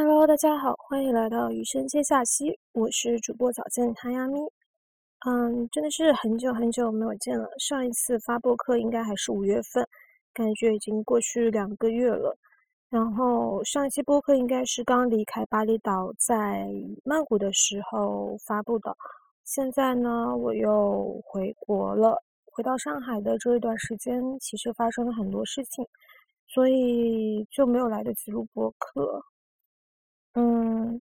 Hello，大家好，欢迎来到余生接下期，我是主播早见汤亚咪。嗯，真的是很久很久没有见了，上一次发播课应该还是五月份，感觉已经过去两个月了。然后上一期播客应该是刚离开巴厘岛，在曼谷的时候发布的。现在呢，我又回国了，回到上海的这一段时间，其实发生了很多事情，所以就没有来得及录播客。嗯，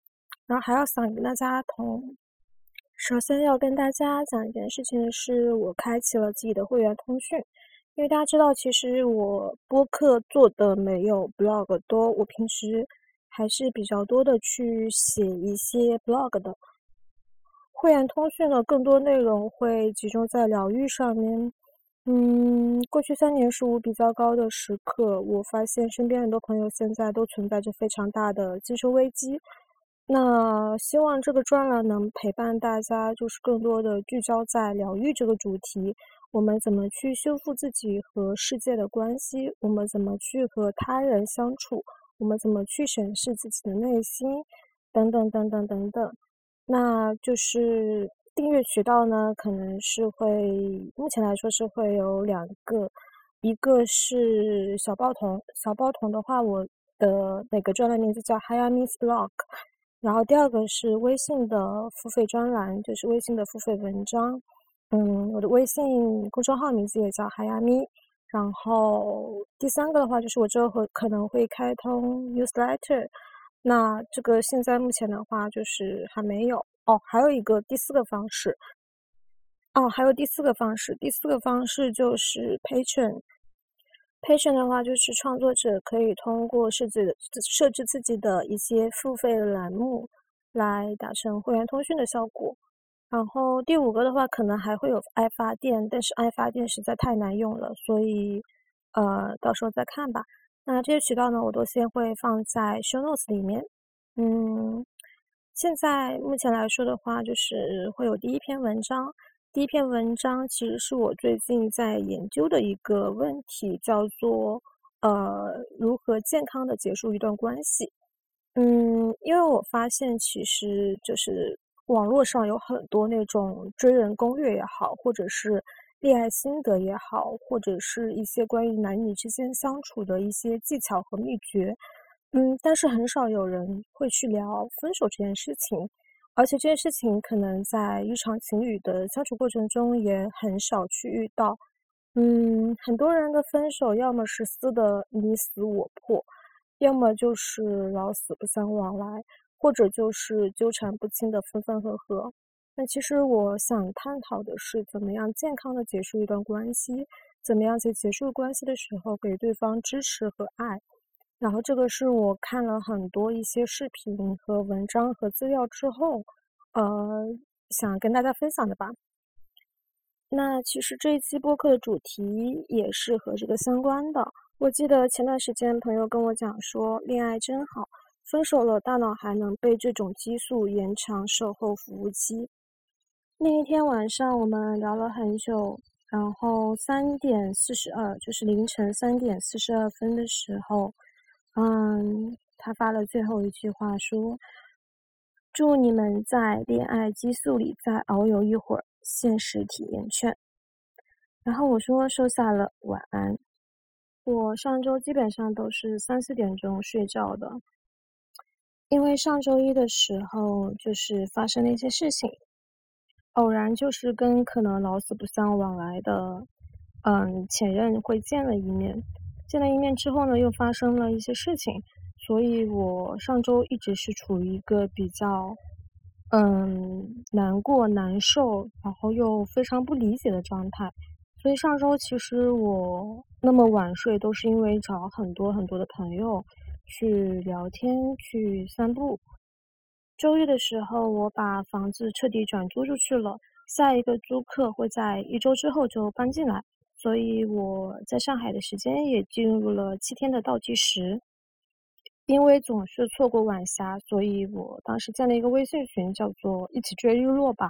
然后还要想跟大家同，首先要跟大家讲一件事情是，我开启了自己的会员通讯，因为大家知道，其实我播客做的没有 blog 多，我平时还是比较多的去写一些 blog 的。会员通讯呢，更多内容会集中在疗愈上面。嗯，过去三年是我比较高的时刻。我发现身边很多朋友现在都存在着非常大的精神危机。那希望这个专栏能陪伴大家，就是更多的聚焦在疗愈这个主题。我们怎么去修复自己和世界的关系？我们怎么去和他人相处？我们怎么去审视自己的内心？等等等等等等。那就是。订阅渠道呢，可能是会目前来说是会有两个，一个是小报童，小报童的话，我的那个专栏名字叫 Hi Miss Blog，然后第二个是微信的付费专栏，就是微信的付费文章，嗯，我的微信公众号名字也叫 Hi Mi，然后第三个的话就是我之后会可能会开通 Newsletter，那这个现在目前的话就是还没有。哦，还有一个第四个方式，哦，还有第四个方式，第四个方式就是 Patron。Patron 的话，就是创作者可以通过设置设置自己的一些付费栏目，来达成会员通讯的效果。然后第五个的话，可能还会有爱发电，但是爱发电实在太难用了，所以呃，到时候再看吧。那这些渠道呢，我都先会放在 Show Notes 里面，嗯。现在目前来说的话，就是会有第一篇文章。第一篇文章其实是我最近在研究的一个问题，叫做呃如何健康的结束一段关系。嗯，因为我发现其实就是网络上有很多那种追人攻略也好，或者是恋爱心得也好，或者是一些关于男女之间相处的一些技巧和秘诀。嗯，但是很少有人会去聊分手这件事情，而且这件事情可能在日常情侣的相处过程中也很少去遇到。嗯，很多人的分手要么是撕的你死我破，要么就是老死不相往来，或者就是纠缠不清的分分合合。那其实我想探讨的是，怎么样健康的结束一段关系，怎么样在结束关系的时候给对方支持和爱。然后这个是我看了很多一些视频和文章和资料之后，呃，想跟大家分享的吧。那其实这一期播客的主题也是和这个相关的。我记得前段时间朋友跟我讲说，恋爱真好，分手了大脑还能被这种激素延长售后服务期。那一天晚上我们聊了很久，然后三点四十二，就是凌晨三点四十二分的时候。嗯，他发了最后一句话说：“祝你们在恋爱激素里再遨游一会儿，现实体验券。”然后我说收下了，晚安。我上周基本上都是三四点钟睡觉的，因为上周一的时候就是发生了一些事情，偶然就是跟可能老死不相往来的嗯前任会见了一面。见了一面之后呢，又发生了一些事情，所以我上周一直是处于一个比较，嗯，难过、难受，然后又非常不理解的状态。所以上周其实我那么晚睡，都是因为找很多很多的朋友去聊天、去散步。周日的时候，我把房子彻底转租出去了，下一个租客会在一周之后就搬进来。所以我在上海的时间也进入了七天的倒计时，因为总是错过晚霞，所以我当时建了一个微信群，叫做“一起追日落吧”。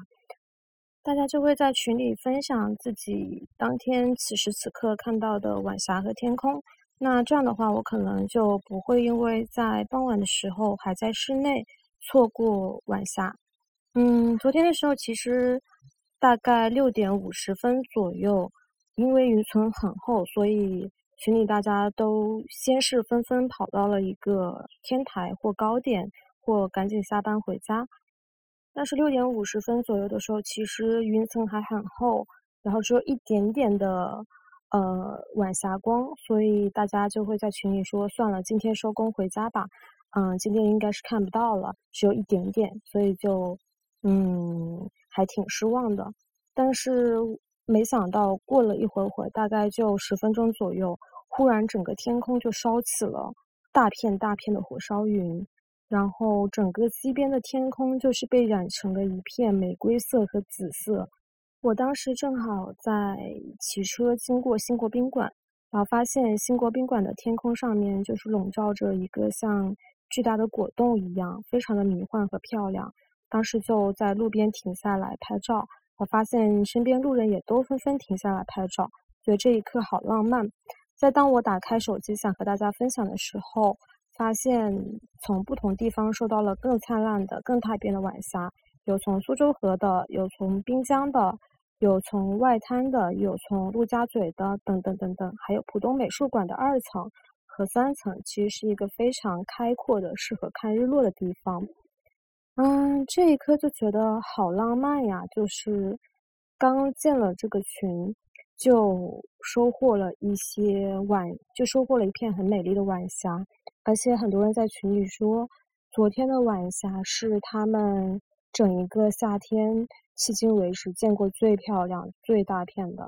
大家就会在群里分享自己当天此时此刻看到的晚霞和天空，那这样的话，我可能就不会因为在傍晚的时候还在室内错过晚霞。嗯，昨天的时候其实大概六点五十分左右，因为云层很厚，所以群里大家都先是纷纷跑到了一个天台或高点，或赶紧下班回家。但是六点五十分左右的时候，其实云层还很厚，然后只有一点点的呃晚霞光，所以大家就会在群里说：“算了，今天收工回家吧。”嗯，今天应该是看不到了，只有一点点，所以就嗯还挺失望的。但是没想到过了一会会，大概就十分钟左右，忽然整个天空就烧起了大片大片的火烧云。然后整个西边的天空就是被染成了一片玫瑰色和紫色。我当时正好在骑车经过兴国宾馆，然后发现兴国宾馆的天空上面就是笼罩着一个像巨大的果冻一样，非常的迷幻和漂亮。当时就在路边停下来拍照，我发现身边路人也都纷纷停下来拍照，觉得这一刻好浪漫。在当我打开手机想和大家分享的时候。发现从不同地方收到了更灿烂的、更大片的晚霞，有从苏州河的，有从滨江的，有从外滩的，有从陆家嘴的，等等等等，还有浦东美术馆的二层和三层，其实是一个非常开阔的、适合看日落的地方。嗯，这一刻就觉得好浪漫呀！就是刚建了这个群，就收获了一些晚，就收获了一片很美丽的晚霞。而且很多人在群里说，昨天的晚霞是他们整一个夏天迄今为止见过最漂亮、最大片的。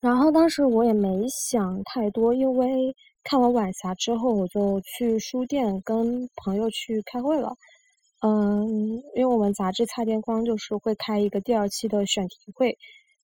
然后当时我也没想太多，因为看完晚霞之后，我就去书店跟朋友去开会了。嗯，因为我们杂志擦天光就是会开一个第二期的选题会，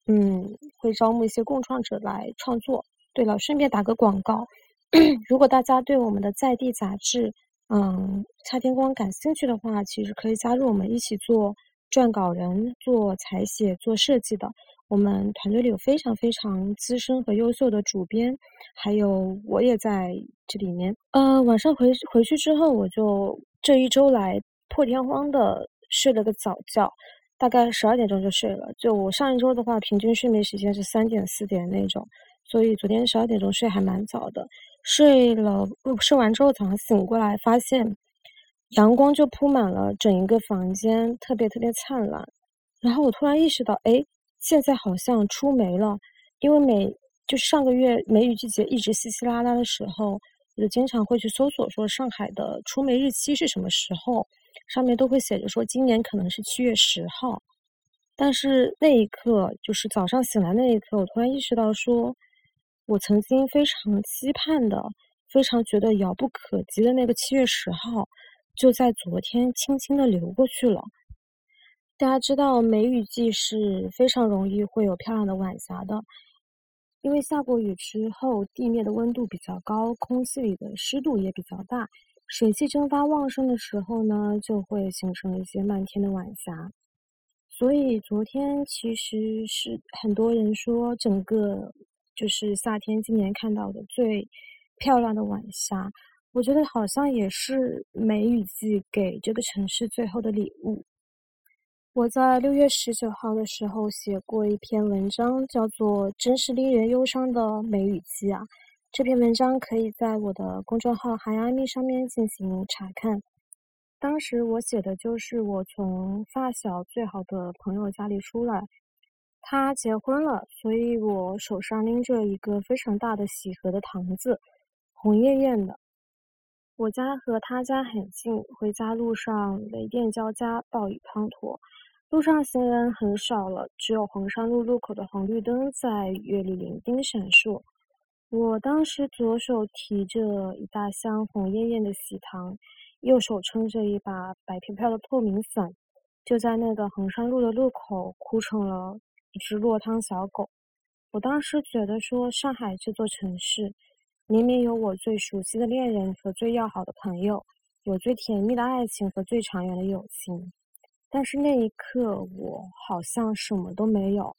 嗯，会招募一些共创者来创作。对了，顺便打个广告。如果大家对我们的在地杂志，嗯，擦天光感兴趣的话，其实可以加入我们一起做撰稿人、做采写、做设计的。我们团队里有非常非常资深和优秀的主编，还有我也在这里面。呃，晚上回回去之后，我就这一周来破天荒的睡了个早觉，大概十二点钟就睡了。就我上一周的话，平均睡眠时间是三点四点那种，所以昨天十二点钟睡还蛮早的。睡了，睡完之后早上醒过来，发现阳光就铺满了整一个房间，特别特别灿烂。然后我突然意识到，哎，现在好像出梅了。因为每就上个月梅雨季节一直稀稀拉拉的时候，我就经常会去搜索说上海的出梅日期是什么时候，上面都会写着说今年可能是七月十号。但是那一刻，就是早上醒来那一刻，我突然意识到说。我曾经非常期盼的、非常觉得遥不可及的那个七月十号，就在昨天轻轻的流过去了。大家知道，梅雨季是非常容易会有漂亮的晚霞的，因为下过雨之后，地面的温度比较高，空气里的湿度也比较大，水汽蒸发旺盛的时候呢，就会形成一些漫天的晚霞。所以昨天其实是很多人说整个。就是夏天今年看到的最漂亮的晚霞，我觉得好像也是梅雨季给这个城市最后的礼物。我在六月十九号的时候写过一篇文章，叫做《真是令人忧伤的梅雨季》啊。这篇文章可以在我的公众号“韩亚咪”上面进行查看。当时我写的就是我从发小最好的朋友家里出来。他结婚了，所以我手上拎着一个非常大的喜盒的糖子，红艳艳的。我家和他家很近，回家路上雷电交加，暴雨滂沱，路上行人很少了，只有黄山路路口的红绿灯在月里零丁闪烁。我当时左手提着一大箱红艳艳的喜糖，右手撑着一把白飘飘的透明伞，就在那个衡山路的路口哭成了。一只落汤小狗，我当时觉得说，上海这座城市，明明有我最熟悉的恋人和最要好的朋友，有最甜蜜的爱情和最长远的友情，但是那一刻，我好像什么都没有，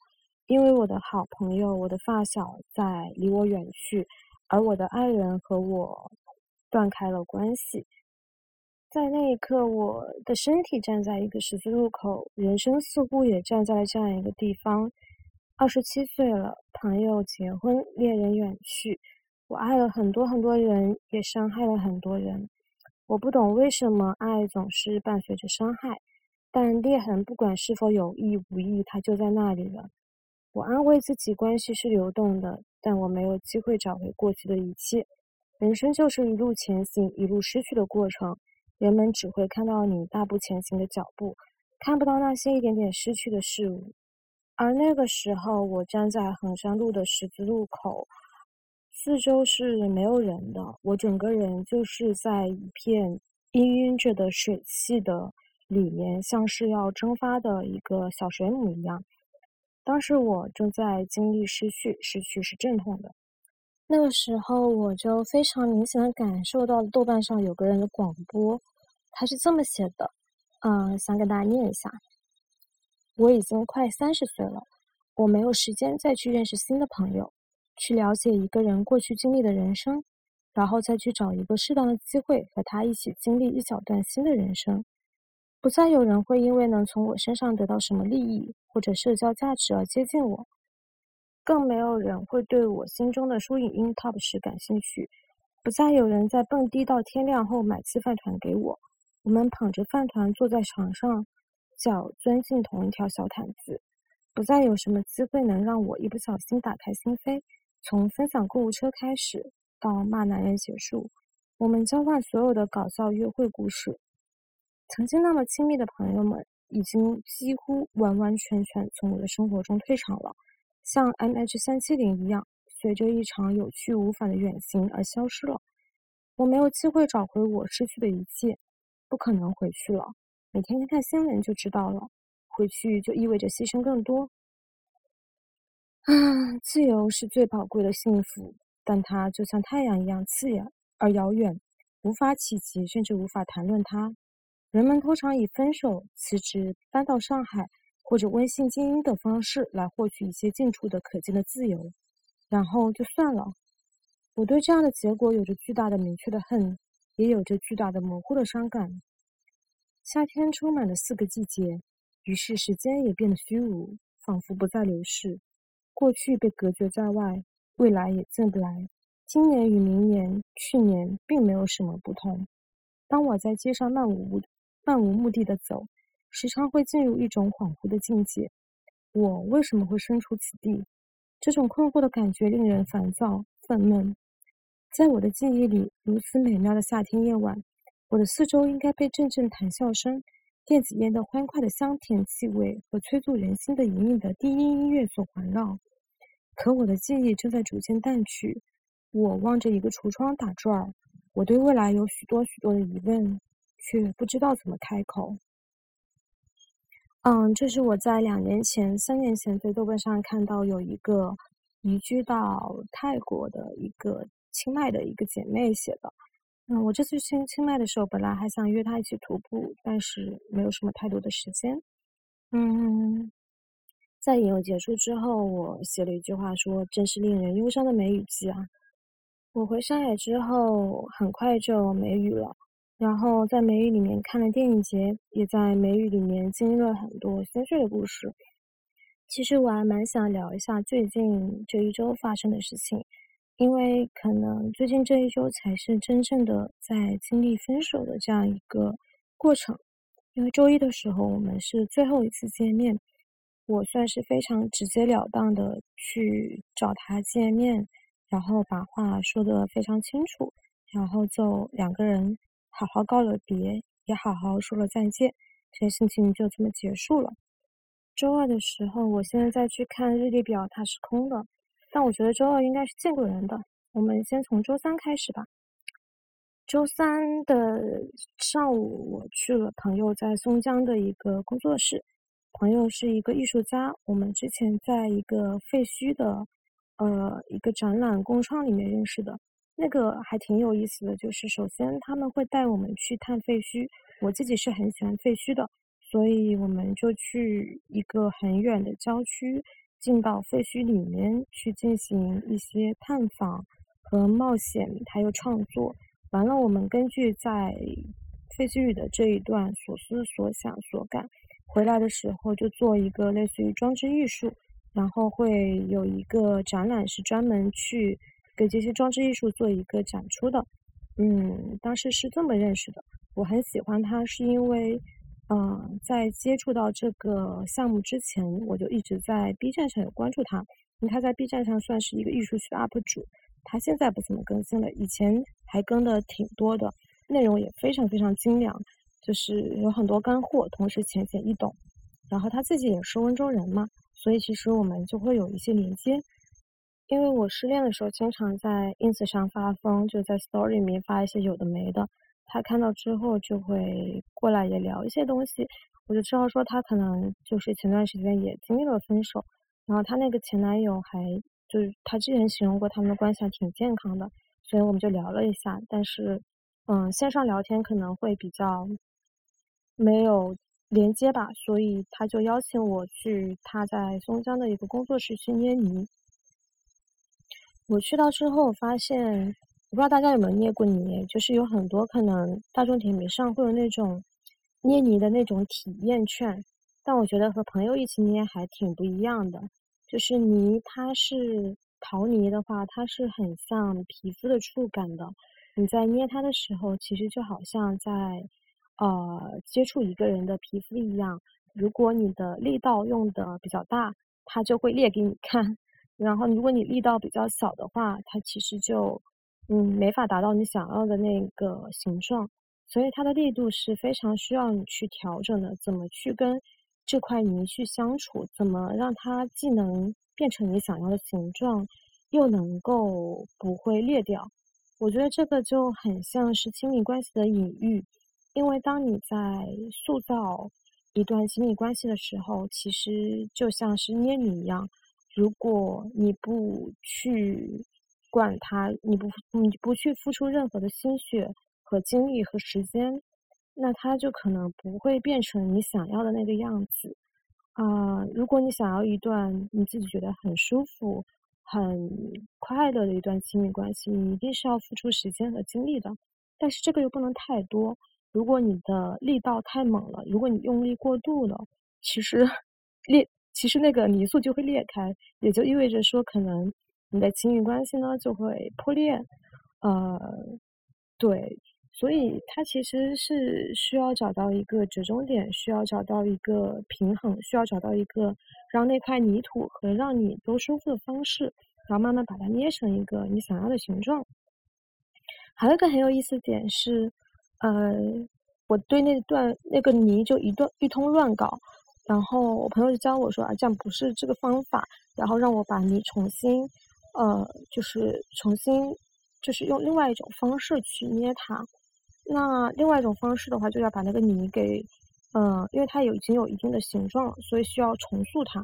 因为我的好朋友，我的发小在离我远去，而我的爱人和我断开了关系。在那一刻，我的身体站在一个十字路口，人生似乎也站在了这样一个地方。二十七岁了，朋友结婚，恋人远去，我爱了很多很多人，也伤害了很多人。我不懂为什么爱总是伴随着伤害，但裂痕不管是否有意无意，它就在那里了。我安慰自己，关系是流动的，但我没有机会找回过去的一切。人生就是一路前行，一路失去的过程。人们只会看到你大步前行的脚步，看不到那些一点点失去的事物。而那个时候，我站在衡山路的十字路口，四周是没有人的，我整个人就是在一片氤氲着的水汽的里面，像是要蒸发的一个小水母一样。当时我正在经历失去，失去是阵痛的。那个时候，我就非常明显的感受到豆瓣上有个人的广播。他是这么写的，嗯，想给大家念一下。我已经快三十岁了，我没有时间再去认识新的朋友，去了解一个人过去经历的人生，然后再去找一个适当的机会和他一起经历一小段新的人生。不再有人会因为能从我身上得到什么利益或者社交价值而接近我，更没有人会对我心中的输影音 top 十感兴趣。不再有人在蹦迪到天亮后买次饭团给我。我们捧着饭团坐在床上，脚钻进同一条小毯子。不再有什么机会能让我一不小心打开心扉。从分享购物车开始，到骂男人结束，我们交换所有的搞笑约会故事。曾经那么亲密的朋友们，已经几乎完完全全从我的生活中退场了，像 M H 三七零一样，随着一场有去无返的远行而消失了。我没有机会找回我失去的一切。不可能回去了。每天看看新闻就知道了。回去就意味着牺牲更多。啊，自由是最宝贵的幸福，但它就像太阳一样刺眼而遥远，无法企及，甚至无法谈论它。人们通常以分手、辞职、搬到上海或者温馨精英的方式来获取一些近处的可见的自由，然后就算了。我对这样的结果有着巨大的、明确的恨。也有着巨大的模糊的伤感。夏天充满了四个季节，于是时间也变得虚无，仿佛不再流逝。过去被隔绝在外，未来也进不来。今年与明年、去年并没有什么不同。当我在街上漫无目漫无目的的走，时常会进入一种恍惚的境界。我为什么会身处此地？这种困惑的感觉令人烦躁、愤懑。在我的记忆里，如此美妙的夏天夜晚，我的四周应该被阵阵谈笑声、电子烟的欢快的香甜气味和催促人心的隐隐的低音音乐所环绕。可我的记忆正在逐渐淡去。我望着一个橱窗打转儿，我对未来有许多许多的疑问，却不知道怎么开口。嗯，这是我在两年前、三年前在豆瓣上看到有一个移居到泰国的一个。清迈的一个姐妹写的，嗯，我这次去清迈的时候，本来还想约她一起徒步，但是没有什么太多的时间。嗯，在引游结束之后，我写了一句话说：“真是令人忧伤的梅雨季啊！”我回上海之后，很快就梅雨了，然后在梅雨里面看了电影节，也在梅雨里面经历了很多心碎的故事。其实我还蛮想聊一下最近这一周发生的事情。因为可能最近这一周才是真正的在经历分手的这样一个过程。因为周一的时候我们是最后一次见面，我算是非常直截了当的去找他见面，然后把话说得非常清楚，然后就两个人好好告了别，也好好说了再见，这件事情就这么结束了。周二的时候，我现在再去看日历表，它是空的。但我觉得周二应该是见过人的。我们先从周三开始吧。周三的上午，我去了朋友在松江的一个工作室。朋友是一个艺术家，我们之前在一个废墟的呃一个展览工创里面认识的。那个还挺有意思的，就是首先他们会带我们去探废墟。我自己是很喜欢废墟的，所以我们就去一个很远的郊区。进到废墟里面去进行一些探访和冒险，还有创作。完了，我们根据在废墟里的这一段所思所想所感，回来的时候就做一个类似于装置艺术，然后会有一个展览是专门去给这些装置艺术做一个展出的。嗯，当时是这么认识的。我很喜欢他，是因为，嗯，在接触到这个项目之前，我就一直在 B 站上有关注他。因为他在 B 站上算是一个艺术区 UP 主，他现在不怎么更新了，以前还更的挺多的，内容也非常非常精良，就是有很多干货，同时浅显易懂。然后他自己也是温州人嘛，所以其实我们就会有一些连接。因为我失恋的时候，经常在 ins 上发疯，就在 story 里面发一些有的没的。他看到之后就会过来也聊一些东西，我就知道说他可能就是前段时间也经历了分手，然后他那个前男友还就是他之前形容过他们的关系还挺健康的，所以我们就聊了一下。但是，嗯，线上聊天可能会比较没有连接吧，所以他就邀请我去他在松江的一个工作室去捏泥。我去到之后发现。我不知道大家有没有捏过泥，就是有很多可能大众点评上会有那种捏泥的那种体验券，但我觉得和朋友一起捏还挺不一样的。就是泥，它是陶泥的话，它是很像皮肤的触感的。你在捏它的时候，其实就好像在呃接触一个人的皮肤一样。如果你的力道用的比较大，它就会裂给你看；然后如果你力道比较小的话，它其实就嗯，没法达到你想要的那个形状，所以它的力度是非常需要你去调整的。怎么去跟这块泥去相处？怎么让它既能变成你想要的形状，又能够不会裂掉？我觉得这个就很像是亲密关系的隐喻，因为当你在塑造一段亲密关系的时候，其实就像是捏泥一样，如果你不去。管他，你不你不去付出任何的心血和精力和时间，那他就可能不会变成你想要的那个样子。啊，如果你想要一段你自己觉得很舒服、很快乐的一段亲密关系，你一定是要付出时间和精力的。但是这个又不能太多。如果你的力道太猛了，如果你用力过度了，其实 力，其实那个泥塑就会裂开，也就意味着说可能。你的情侣关系呢就会破裂，呃，对，所以它其实是需要找到一个折中点，需要找到一个平衡，需要找到一个让那块泥土和让你都舒服的方式，然后慢慢把它捏成一个你想要的形状。还有一个很有意思点是，呃，我对那段那个泥就一段一通乱搞，然后我朋友就教我说啊，这样不是这个方法，然后让我把泥重新。呃，就是重新，就是用另外一种方式去捏它。那另外一种方式的话，就要把那个泥给，嗯，因为它有已经有一定的形状了，所以需要重塑它。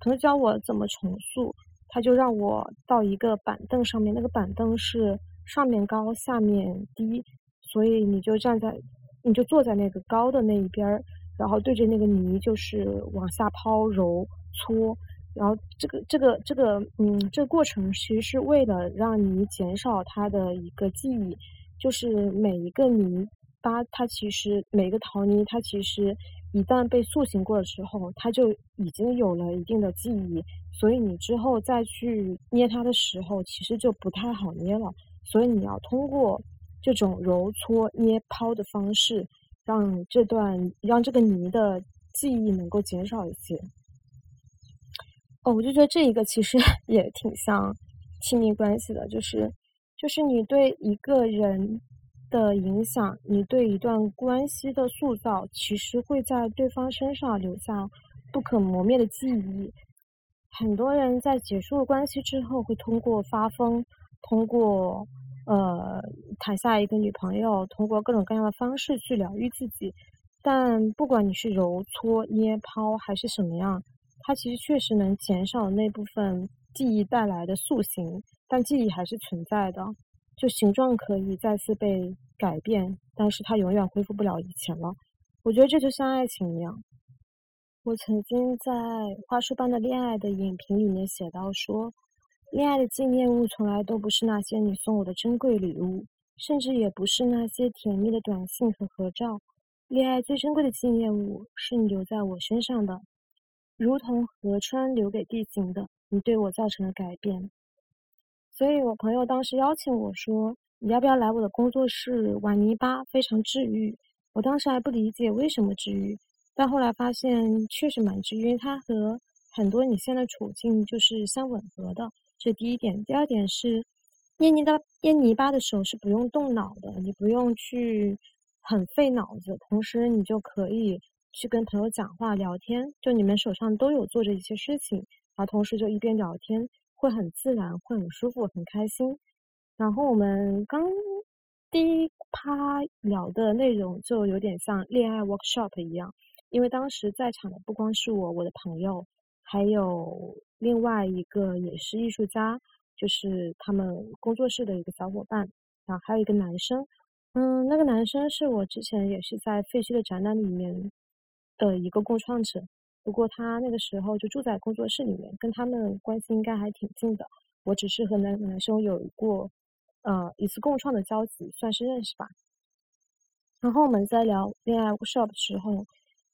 朋友教我怎么重塑，他就让我到一个板凳上面，那个板凳是上面高下面低，所以你就站在，你就坐在那个高的那一边儿，然后对着那个泥就是往下抛揉搓。然后这个这个这个嗯，这个过程其实是为了让你减少它的一个记忆，就是每一个泥巴，它其实每个陶泥，它其实一旦被塑形过的时候，它就已经有了一定的记忆，所以你之后再去捏它的时候，其实就不太好捏了。所以你要通过这种揉搓捏抛的方式，让这段让这个泥的记忆能够减少一些。哦，我就觉得这一个其实 也挺像亲密关系的，就是就是你对一个人的影响，你对一段关系的塑造，其实会在对方身上留下不可磨灭的记忆。很多人在结束了关系之后，会通过发疯，通过呃谈下一个女朋友，通过各种各样的方式去疗愈自己。但不管你是揉搓、捏抛还是什么样。它其实确实能减少那部分记忆带来的塑形，但记忆还是存在的。就形状可以再次被改变，但是它永远恢复不了以前了。我觉得这就像爱情一样。我曾经在《花束般的恋爱》的影评里面写到说，恋爱的纪念物从来都不是那些你送我的珍贵礼物，甚至也不是那些甜蜜的短信和合照。恋爱最珍贵的纪念物是你留在我身上的，如同河川留给地形的，你对我造成了改变。所以我朋友当时邀请我说：“你要不要来我的工作室玩泥巴？非常治愈。”我当时还不理解为什么治愈，但后来发现确实蛮治愈，因为它和很多你现在处境就是相吻合的。这第一点，第二点是捏泥巴捏泥巴的时候是不用动脑的，你不用去很费脑子，同时你就可以去跟朋友讲话聊天，就你们手上都有做着一些事情，然后同时就一边聊天，会很自然，会很舒服，很开心。然后我们刚第一趴聊的内容就有点像恋爱 workshop 一样，因为当时在场的不光是我，我的朋友。还有另外一个也是艺术家，就是他们工作室的一个小伙伴，然后还有一个男生，嗯，那个男生是我之前也是在废墟的展览里面的一个共创者，不过他那个时候就住在工作室里面，跟他们关系应该还挺近的。我只是和那个男生有过呃一次共创的交集，算是认识吧。然后我们在聊恋爱 workshop 的时候，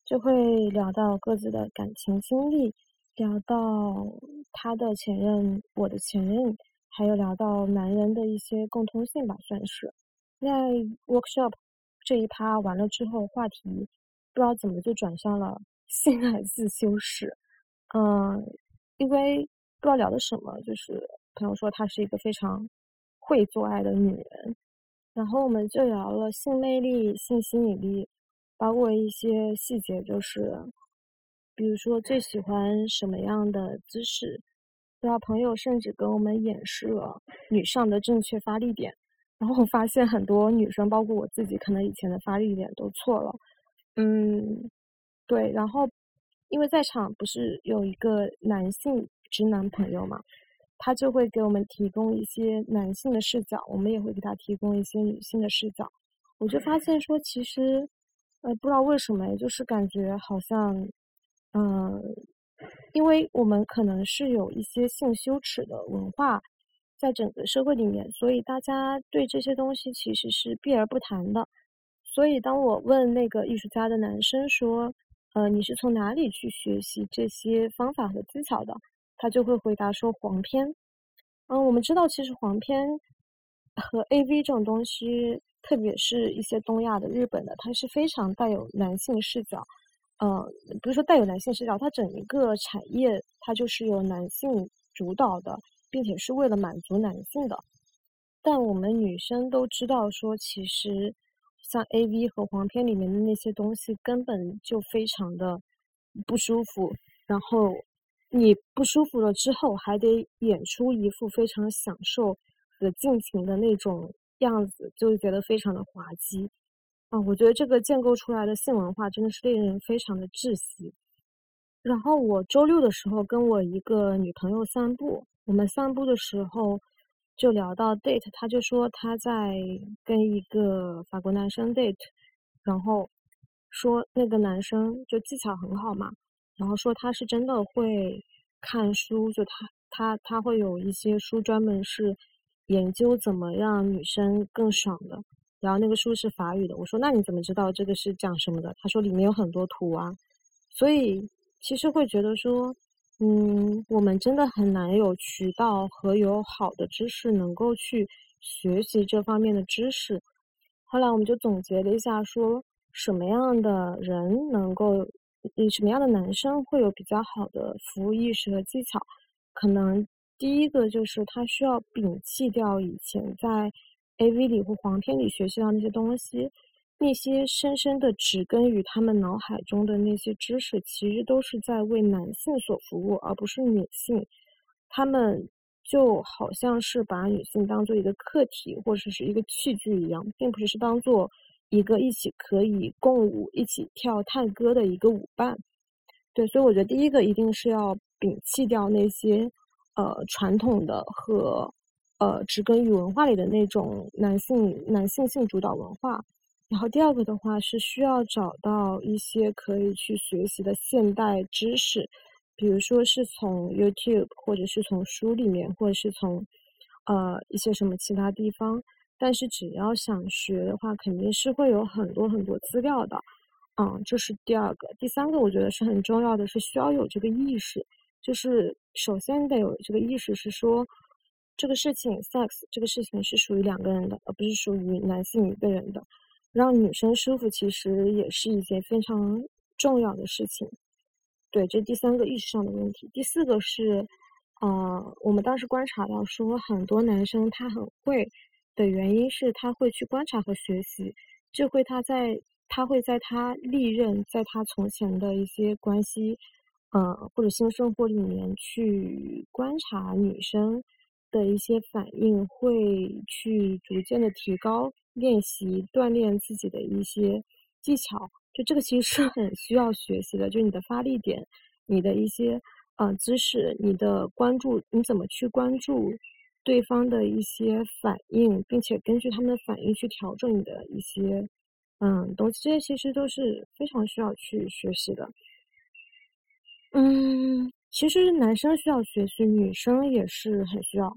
就会聊到各自的感情经历。聊到他的前任，我的前任，还有聊到男人的一些共通性吧，算是。在 workshop 这一趴完了之后，话题不知道怎么就转向了性爱自修室。嗯，因为不知道聊的什么，就是朋友说她是一个非常会做爱的女人，然后我们就聊了性魅力、性吸引力，包括一些细节，就是。比如说最喜欢什么样的姿势，然后朋友甚至给我们演示了女上的正确发力点，然后我发现很多女生，包括我自己，可能以前的发力点都错了。嗯，对，然后因为在场不是有一个男性直男朋友嘛，他就会给我们提供一些男性的视角，我们也会给他提供一些女性的视角。我就发现说，其实，呃，不知道为什么，就是感觉好像。嗯，因为我们可能是有一些性羞耻的文化，在整个社会里面，所以大家对这些东西其实是避而不谈的。所以当我问那个艺术家的男生说：“呃，你是从哪里去学习这些方法和技巧的？”他就会回答说：“黄片。”嗯，我们知道，其实黄片和 AV 这种东西，特别是一些东亚的、日本的，它是非常带有男性视角。呃，比如说带有男性视角，它整一个产业它就是由男性主导的，并且是为了满足男性的。但我们女生都知道，说其实像 A V 和黄片里面的那些东西根本就非常的不舒服，然后你不舒服了之后，还得演出一副非常享受的尽情的那种样子，就觉得非常的滑稽。啊，我觉得这个建构出来的性文化真的是令人非常的窒息。然后我周六的时候跟我一个女朋友散步，我们散步的时候就聊到 date，她就说她在跟一个法国男生 date，然后说那个男生就技巧很好嘛，然后说他是真的会看书，就他他他会有一些书专门是研究怎么让女生更爽的。然后那个书是法语的，我说那你怎么知道这个是讲什么的？他说里面有很多图啊，所以其实会觉得说，嗯，我们真的很难有渠道和有好的知识能够去学习这方面的知识。后来我们就总结了一下，说什么样的人能够，什么样的男生会有比较好的服务意识和技巧？可能第一个就是他需要摒弃掉以前在。A V 里或黄片里学习到那些东西，那些深深的植根于他们脑海中的那些知识，其实都是在为男性所服务，而不是女性。他们就好像是把女性当做一个客体或者是一个器具一样，并不是是当做一个一起可以共舞、一起跳探戈的一个舞伴。对，所以我觉得第一个一定是要摒弃掉那些呃传统的和。呃，植根于文化里的那种男性男性性主导文化，然后第二个的话是需要找到一些可以去学习的现代知识，比如说是从 YouTube，或者是从书里面，或者是从呃一些什么其他地方。但是只要想学的话，肯定是会有很多很多资料的。嗯，这是第二个。第三个，我觉得是很重要的，是需要有这个意识。就是首先得有这个意识，是说这个事情，sex 这个事情是属于两个人的，而不是属于男性一个人的。让女生舒服，其实也是一件非常重要的事情。对，这第三个意识上的问题。第四个是，呃，我们当时观察到说，很多男生他很会的原因是他会去观察和学习，就会他在。他会在他历任，在他从前的一些关系，呃，或者性生活里面去观察女生的一些反应，会去逐渐的提高、练习、锻炼自己的一些技巧。就这个其实是很需要学习的，就你的发力点，你的一些呃姿势，你的关注，你怎么去关注对方的一些反应，并且根据他们的反应去调整你的一些。嗯，东西这些其实都是非常需要去学习的。嗯，其实男生需要学习，女生也是很需要。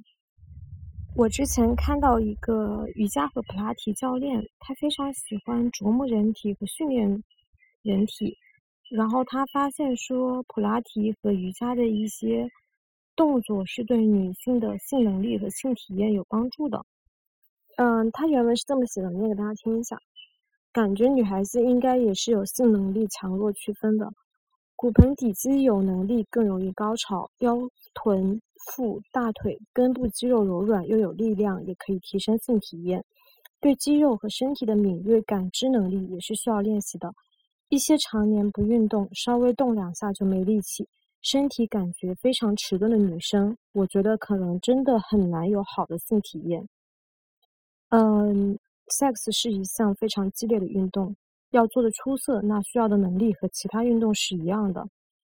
我之前看到一个瑜伽和普拉提教练，他非常喜欢琢磨人体和训练人体，然后他发现说，普拉提和瑜伽的一些动作是对女性的性能力和性体验有帮助的。嗯，他原文是这么写的，念给大家听一下。感觉女孩子应该也是有性能力强弱区分的，骨盆底肌有能力更容易高潮，腰臀腹大腿根部肌肉柔软又有力量，也可以提升性体验。对肌肉和身体的敏锐感知能力也是需要练习的。一些常年不运动，稍微动两下就没力气，身体感觉非常迟钝的女生，我觉得可能真的很难有好的性体验。嗯。Sex 是一项非常激烈的运动，要做的出色，那需要的能力和其他运动是一样的。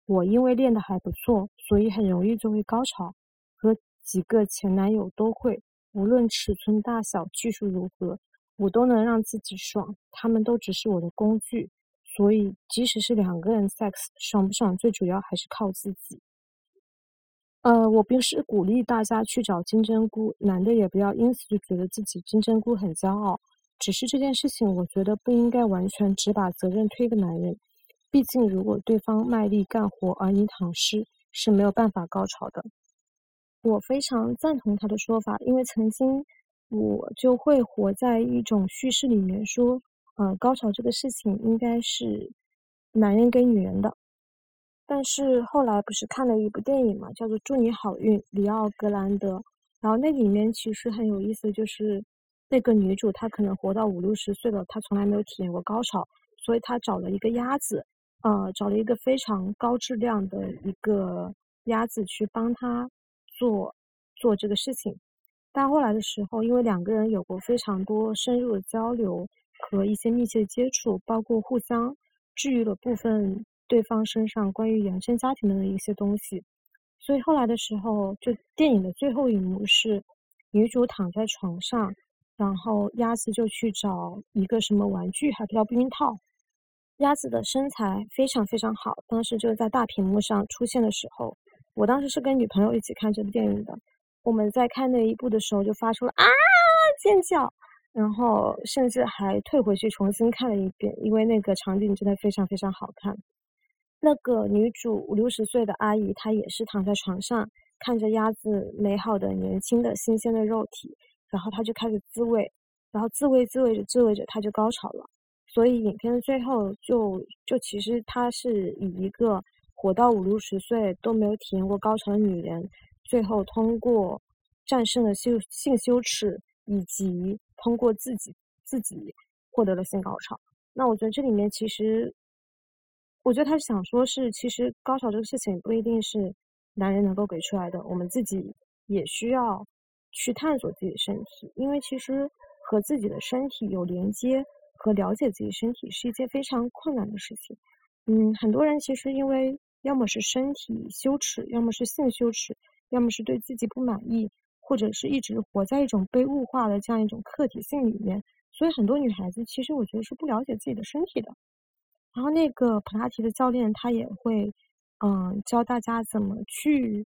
我因为练得还不错，所以很容易就会高潮，和几个前男友都会，无论尺寸大小、技术如何，我都能让自己爽。他们都只是我的工具，所以即使是两个人 sex，爽不爽，最主要还是靠自己。呃，我不是鼓励大家去找金针菇，男的也不要因此就觉得自己金针菇很骄傲。只是这件事情，我觉得不应该完全只把责任推给男人。毕竟，如果对方卖力干活，而你躺尸，是没有办法高潮的。我非常赞同他的说法，因为曾经我就会活在一种叙事里面，说，呃，高潮这个事情应该是男人给女人的。但是后来不是看了一部电影嘛，叫做《祝你好运》，里奥格兰德。然后那里面其实很有意思，就是那个女主她可能活到五六十岁了，她从来没有体验过高潮，所以她找了一个鸭子，呃，找了一个非常高质量的一个鸭子去帮她做做这个事情。但后来的时候，因为两个人有过非常多深入的交流和一些密切的接触，包括互相治愈了部分。对方身上关于原生家庭的一些东西，所以后来的时候，就电影的最后一幕是女主躺在床上，然后鸭子就去找一个什么玩具，还叫避孕套。鸭子的身材非常非常好，当时就在大屏幕上出现的时候，我当时是跟女朋友一起看这部电影的。我们在看那一部的时候，就发出了啊尖叫，然后甚至还退回去重新看了一遍，因为那个场景真的非常非常好看。那个女主五六十岁的阿姨，她也是躺在床上，看着鸭子美好的、年轻的、新鲜的肉体，然后他就开始自慰，然后自慰自慰着自慰着，他就高潮了。所以影片的最后，就就其实他是以一个活到五六十岁都没有体验过高潮的女人，最后通过战胜了羞性羞耻，以及通过自己自己获得了性高潮。那我觉得这里面其实。我觉得他想说，是其实高潮这个事情不一定是男人能够给出来的，我们自己也需要去探索自己的身体，因为其实和自己的身体有连接和了解自己身体是一件非常困难的事情。嗯，很多人其实因为要么是身体羞耻，要么是性羞耻，要么是对自己不满意，或者是一直活在一种被物化的这样一种客体性里面，所以很多女孩子其实我觉得是不了解自己的身体的。然后那个普拉提的教练他也会嗯，教大家怎么去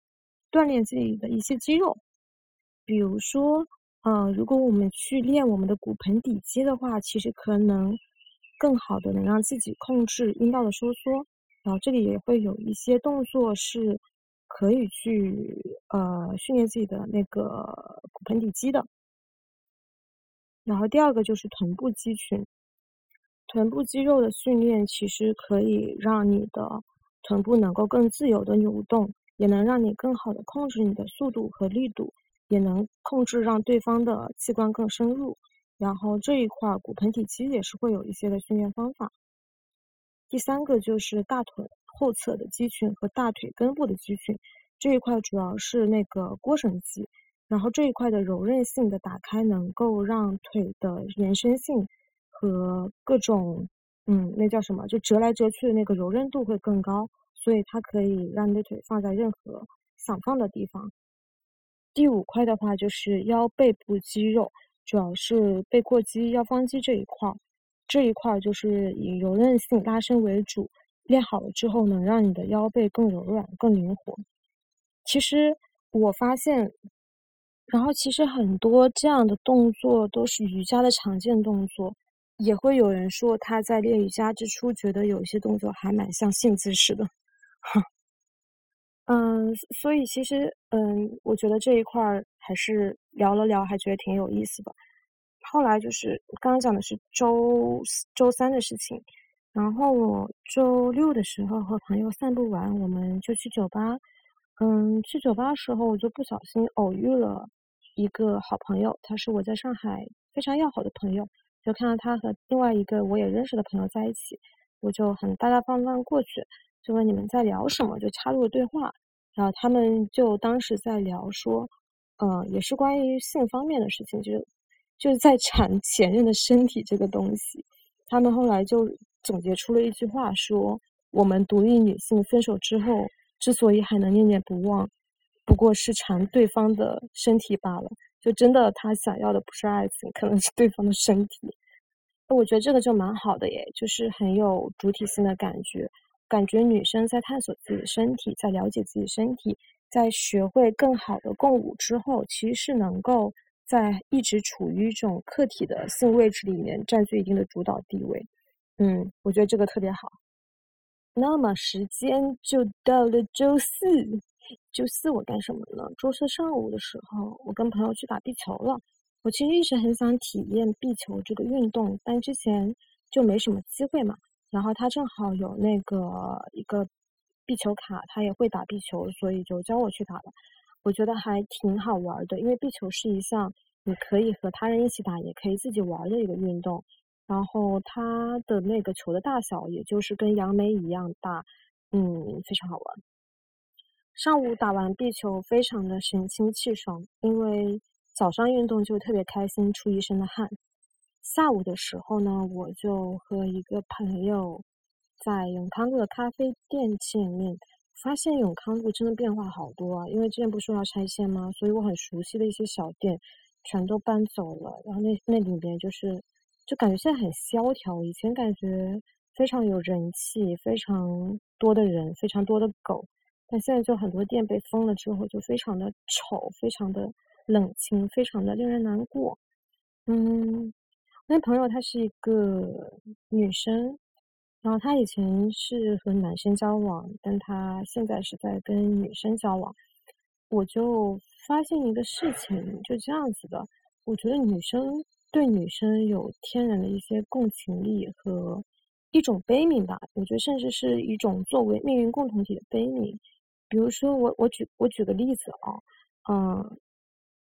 锻炼自己的一些肌肉，比如说，呃，如果我们去练我们的骨盆底肌的话，其实可能更好的能让自己控制阴道的收缩。然后这里也会有一些动作是可以去呃训练自己的那个骨盆底肌的。然后第二个就是臀部肌群，臀部肌肉的训练其实可以让你的臀部能够更自由的扭动，也能让你更好的控制你的速度和力度，也能控制让对方的器官更深入。然后这一块骨盆底肌也是会有一些的训练方法。第三个就是大腿后侧的肌群和大腿根部的肌群，这一块主要是那个腘绳肌，然后这一块的柔韧性的打开，能够让腿的延伸性和各种嗯，那叫什么，就折来折去的那个柔韧度会更高，所以它可以让你的腿放在任何想放的地方。第五块的话就是腰背部肌肉，主要是背阔肌、腰方肌这一块。这一块就是以柔韧性拉伸为主，练好了之后能让你的腰背更柔软、更灵活。其实我发现，然后其实很多这样的动作都是瑜伽的常见动作，也会有人说他在练瑜伽之初觉得有一些动作还蛮像性姿势的，哼。嗯，所以其实嗯，我觉得这一块儿还是聊了聊，还觉得挺有意思的。后来就是刚刚讲的是周周三的事情，然后我周六的时候和朋友散步完，我们就去酒吧。嗯，去酒吧的时候，我就不小心偶遇了一个好朋友，他是我在上海非常要好的朋友。就看到他和另外一个我也认识的朋友在一起，我就很大大方方过去，就问你们在聊什么，就插入了对话。然后他们就当时在聊说，呃，也是关于性方面的事情，就是。就是在谈前任的身体这个东西，他们后来就总结出了一句话，说我们独立女性分手之后之所以还能念念不忘，不过是馋对方的身体罢了。就真的他想要的不是爱情，可能是对方的身体。我觉得这个就蛮好的耶，就是很有主体性的感觉，感觉女生在探索自己的身体，在了解自己身体，在学会更好的共舞之后，其实是能够。在一直处于一种客体的性位置里面占据一定的主导地位，嗯，我觉得这个特别好。那么时间就到了周四，周四我干什么呢？周四上午的时候，我跟朋友去打壁球了。我其实一直很想体验壁球这个运动，但之前就没什么机会嘛。然后他正好有那个一个壁球卡，他也会打壁球，所以就教我去打了。我觉得还挺好玩的，因为壁球是一项你可以和他人一起打，也可以自己玩的一个运动。然后它的那个球的大小，也就是跟杨梅一样大，嗯，非常好玩。上午打完壁球，非常的神清气爽，因为早上运动就特别开心，出一身的汗。下午的时候呢，我就和一个朋友在永康路的咖啡店见面。发现永康路真的变化好多啊！因为之前不是说要拆迁吗？所以我很熟悉的一些小店全都搬走了。然后那那里边就是，就感觉现在很萧条。以前感觉非常有人气，非常多的人，非常多的狗。但现在就很多店被封了之后，就非常的丑，非常的冷清，非常的令人难过。嗯，那朋友她是一个女生。然后她以前是和男生交往，但她现在是在跟女生交往。我就发现一个事情，就这样子的。我觉得女生对女生有天然的一些共情力和一种悲悯吧。我觉得甚至是一种作为命运共同体的悲悯。比如说，我我举我举个例子啊，嗯，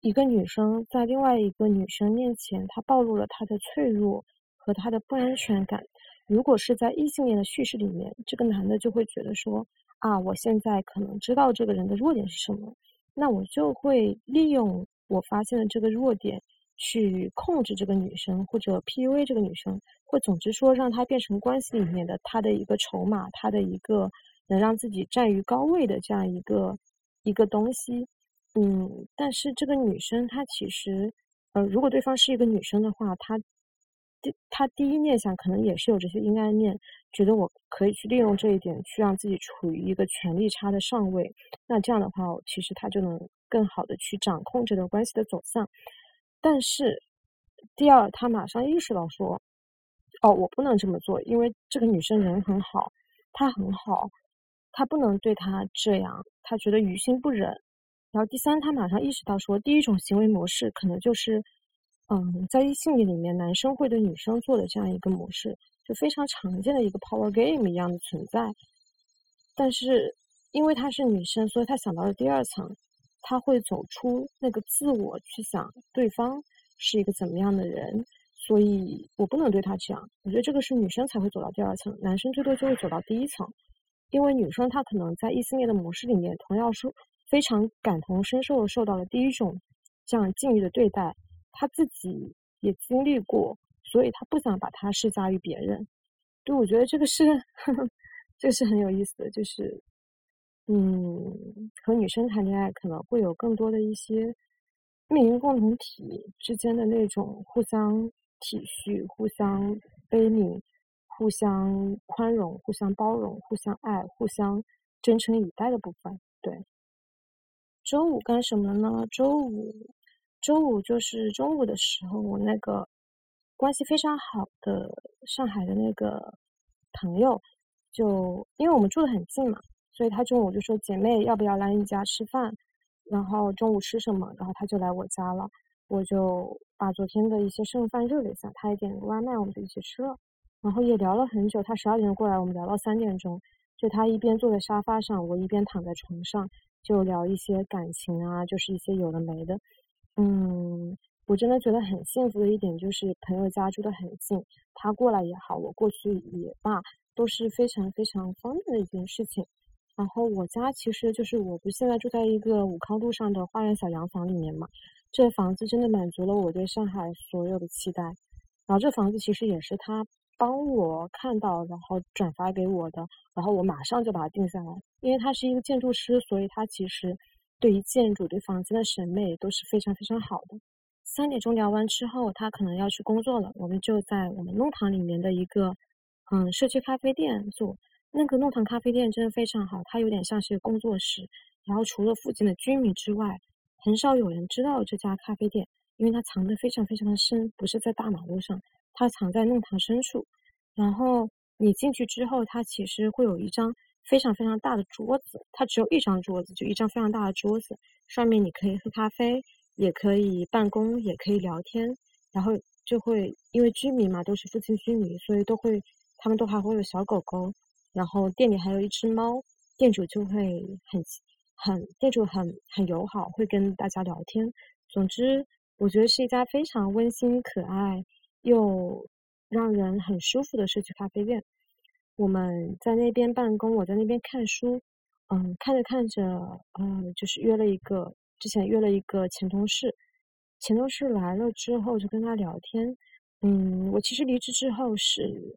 一个女生在另外一个女生面前，她暴露了她的脆弱和她的不安全感。如果是在异性恋的叙事里面，这个男的就会觉得说啊，我现在可能知道这个人的弱点是什么，那我就会利用我发现的这个弱点去控制这个女生，或者 PUA 这个女生，或总之说让她变成关系里面的他的一个筹码，他的一个能让自己站于高位的这样一个一个东西。嗯，但是这个女生她其实，呃，如果对方是一个女生的话，她。第她第一念想可能也是有这些阴暗面，觉得我可以去利用这一点去让自己处于一个权力差的上位。那这样的话，其实他就能更好的去掌控这段关系的走向。但是第二，他马上意识到说，哦，我不能这么做，因为这个女生人很好，她很好，他不能对她这样，他觉得于心不忍。然后第三，他马上意识到说，第一种行为模式可能就是，嗯，在异性恋里面，男生会对女生做的这样一个模式，就非常常见的一个 power game 一样的存在。但是，因为她是女生，所以她想到了第二层，她会走出那个自我去想对方是一个怎么样的人，所以我不能对他这样。我觉得这个是女生才会走到第二层，男生最多就会走到第一层，因为女生她可能在异性恋的模式里面，同样是。非常感同身受的受到了第一种这样境遇的对待，他自己也经历过，所以他不想把它施加于别人。对，我觉得这个是，呵 呵这是很有意思的，就是，嗯，和女生谈恋爱可能会有更多的一些命运共同体之间的那种互相体恤、互相悲悯、互相宽容、互相包容、互相爱、互相真诚以待的部分，对。周五干什么呢？周五，周五就是中午的时候，我那个关系非常好的上海的那个朋友，就因为我们住的很近嘛，所以他中午就说：“姐妹，要不要来你家吃饭？”然后中午吃什么？然后他就来我家了，我就把昨天的一些剩饭热了一下，他也点了个外卖，我们就一起吃了，然后也聊了很久。他十二点过来，我们聊到三点钟，就他一边坐在沙发上，我一边躺在床上。就聊一些感情啊，就是一些有的没的。嗯，我真的觉得很幸福的一点就是朋友家住得很近，他过来也好，我过去也罢，都是非常非常方便的一件事情。然后我家其实就是我不现在住在一个武康路上的花园小洋房里面嘛，这房子真的满足了我对上海所有的期待。然后这房子其实也是他。帮我看到，然后转发给我的，然后我马上就把它定下来。因为他是一个建筑师，所以他其实对于建筑、对房间的审美都是非常非常好的。三点钟聊完之后，他可能要去工作了，我们就在我们弄堂里面的一个嗯社区咖啡店做。那个弄堂咖啡店真的非常好，它有点像是工作室。然后除了附近的居民之外，很少有人知道这家咖啡店，因为它藏得非常非常的深，不是在大马路上。它藏在弄堂深处，然后你进去之后，它其实会有一张非常非常大的桌子，它只有一张桌子，就一张非常大的桌子，上面你可以喝咖啡，也可以办公，也可以聊天，然后就会因为居民嘛都是附近居民，所以都会他们都还会有小狗狗，然后店里还有一只猫，店主就会很很店主很很友好，会跟大家聊天。总之，我觉得是一家非常温馨可爱。又让人很舒服的社区咖啡店，我们在那边办公，我在那边看书，嗯，看着看着，嗯，就是约了一个，之前约了一个前同事，前同事来了之后就跟他聊天，嗯，我其实离职之后是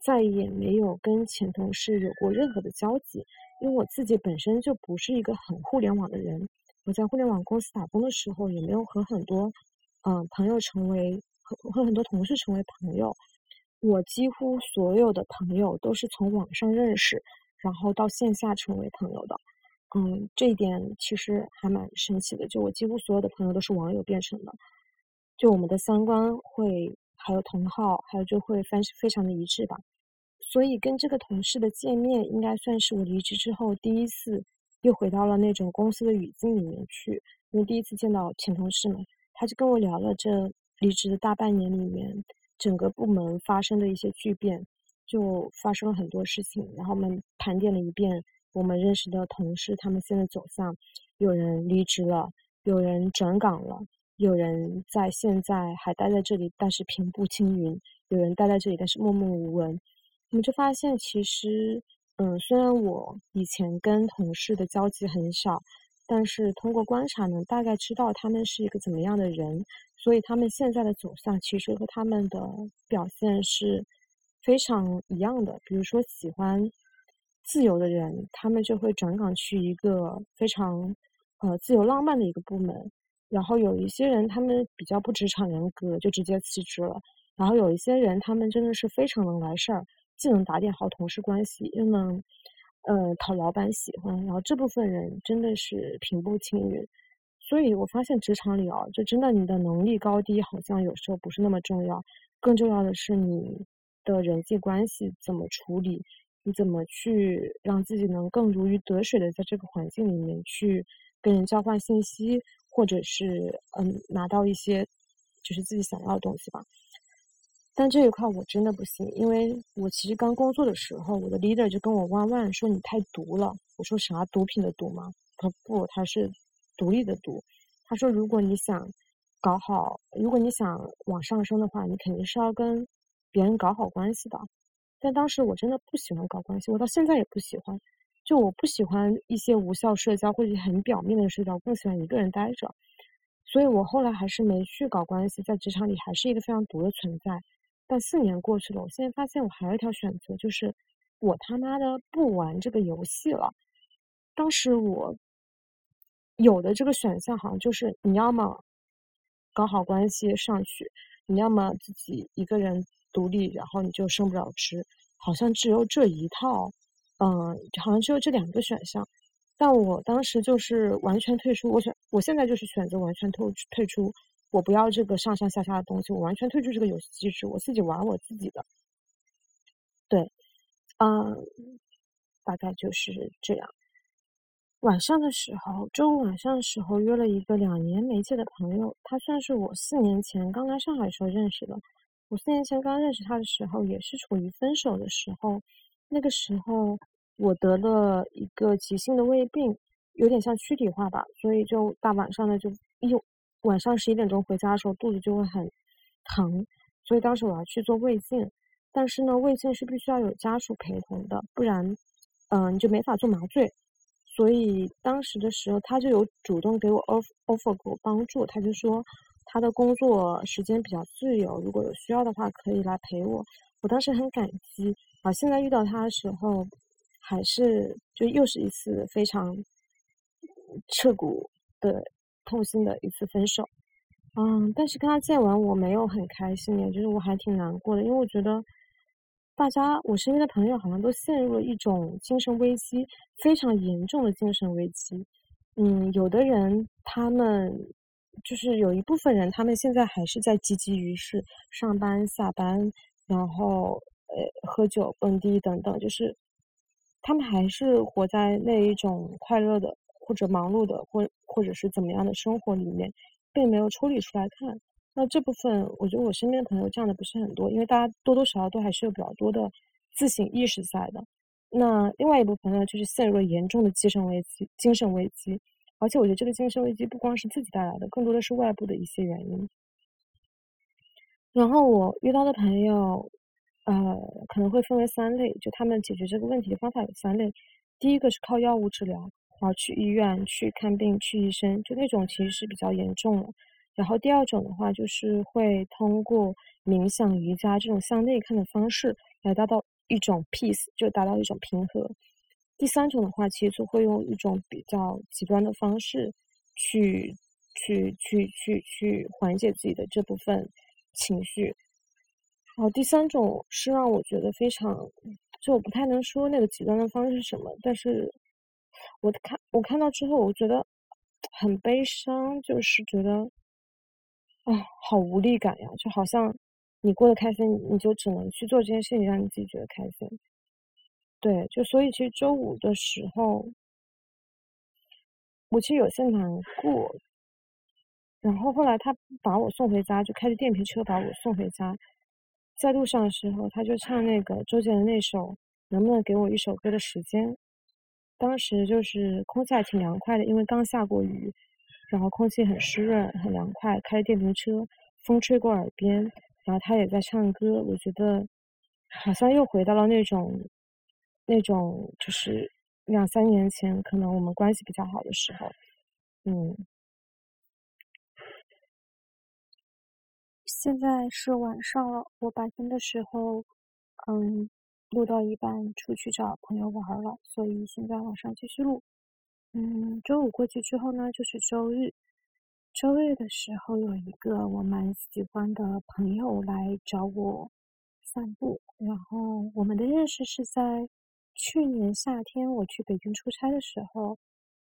再也没有跟前同事有过任何的交集，因为我自己本身就不是一个很互联网的人，我在互联网公司打工的时候也没有和很多嗯朋友成为。和很多同事成为朋友，我几乎所有的朋友都是从网上认识，然后到线下成为朋友的。嗯，这一点其实还蛮神奇的。就我几乎所有的朋友都是网友变成的，就我们的三观会，还有同好，还有就会非非常的一致吧。所以跟这个同事的见面，应该算是我离职之后第一次又回到了那种公司的语境里面去，因为第一次见到前同事嘛，他就跟我聊了这。离职的大半年里面，整个部门发生的一些巨变，就发生了很多事情。然后我们盘点了一遍我们认识的同事，他们现在走向：有人离职了，有人转岗了，有人在现在还待在这里，但是平步青云；有人待在这里，但是默默无闻。我们就发现，其实，嗯，虽然我以前跟同事的交集很少，但是通过观察能大概知道他们是一个怎么样的人。所以他们现在的走向其实和他们的表现是非常一样的。比如说，喜欢自由的人，他们就会转岗去一个非常呃自由浪漫的一个部门。然后有一些人，他们比较不职场人格，就直接辞职了。然后有一些人，他们真的是非常能来事儿，既能打点好同事关系，又能呃讨老板喜欢。然后这部分人真的是平步青云。所以我发现职场里啊，就真的你的能力高低好像有时候不是那么重要，更重要的是你的人际关系怎么处理，你怎么去让自己能更如鱼得水的在这个环境里面去跟人交换信息，或者是嗯拿到一些就是自己想要的东西吧。但这一块我真的不行，因为我其实刚工作的时候，我的 leader 就跟我弯弯说你太毒了。我说啥毒品的毒吗？他说不，他是。独立的毒，他说：“如果你想搞好，如果你想往上升的话，你肯定是要跟别人搞好关系的。”但当时我真的不喜欢搞关系，我到现在也不喜欢。就我不喜欢一些无效社交或者很表面的社交，更喜欢一个人待着。所以我后来还是没去搞关系，在职场里还是一个非常毒的存在。但四年过去了，我现在发现我还有一条选择，就是我他妈的不玩这个游戏了。当时我。有的这个选项好像就是你要么搞好关系上去，你要么自己一个人独立，然后你就升不了职，好像只有这一套，嗯，好像只有这两个选项。但我当时就是完全退出，我选我现在就是选择完全退退出，我不要这个上上下下的东西，我完全退出这个游戏机制，我自己玩我自己的。对，嗯，大概就是这样。晚上的时候，周五晚上的时候约了一个两年没见的朋友，他算是我四年前刚来上海时候认识的。我四年前刚认识他的时候，也是处于分手的时候。那个时候我得了一个急性的胃病，有点像躯体化吧，所以就大晚上的就一晚上十一点钟回家的时候肚子就会很疼，所以当时我要去做胃镜，但是呢，胃镜是必须要有家属陪同的，不然，嗯，你就没法做麻醉。所以当时的时候，他就有主动给我 offer offer 给我帮助。他就说他的工作时间比较自由，如果有需要的话可以来陪我。我当时很感激啊。现在遇到他的时候，还是就又是一次非常彻骨的痛心的一次分手。嗯，但是跟他见完我没有很开心，也就是我还挺难过的，因为我觉得。大家，我身边的朋友好像都陷入了一种精神危机，非常严重的精神危机。嗯，有的人他们就是有一部分人，他们现在还是在积极于是上班、下班，然后呃喝酒、蹦迪等等，就是他们还是活在那一种快乐的或者忙碌的或或者是怎么样的生活里面，并没有抽离出来看。那这部分，我觉得我身边的朋友这样的不是很多，因为大家多多少少都还是有比较多的自省意识在的。那另外一部分呢，就是陷入了严重的精神危机，精神危机。而且我觉得这个精神危机不光是自己带来的，更多的是外部的一些原因。然后我遇到的朋友，呃，可能会分为三类，就他们解决这个问题的方法有三类。第一个是靠药物治疗，然后去医院去看病去医生，就那种其实是比较严重了。然后第二种的话，就是会通过冥想、瑜伽这种向内看的方式来达到一种 peace，就达到一种平和。第三种的话，其实会用一种比较极端的方式去、去、去、去、去缓解自己的这部分情绪。好，第三种是让我觉得非常，就我不太能说那个极端的方式是什么，但是我看我看到之后，我觉得很悲伤，就是觉得。啊，好无力感呀！就好像你过得开心，你就只能去做这件事情，让你自己觉得开心。对，就所以其实周五的时候，我其实有些难过。然后后来他把我送回家，就开着电瓶车把我送回家。在路上的时候，他就唱那个周杰伦那首《能不能给我一首歌的时间》。当时就是空气还挺凉快的，因为刚下过雨。然后空气很湿润，很凉快。开电瓶车，风吹过耳边，然后他也在唱歌。我觉得好像又回到了那种那种，就是两三年前可能我们关系比较好的时候。嗯，现在是晚上了。我白天的时候，嗯，录到一半出去找朋友玩了，所以现在晚上继续录。嗯，周五过去之后呢，就是周日。周日的时候，有一个我蛮喜欢的朋友来找我散步，然后我们的认识是在去年夏天我去北京出差的时候，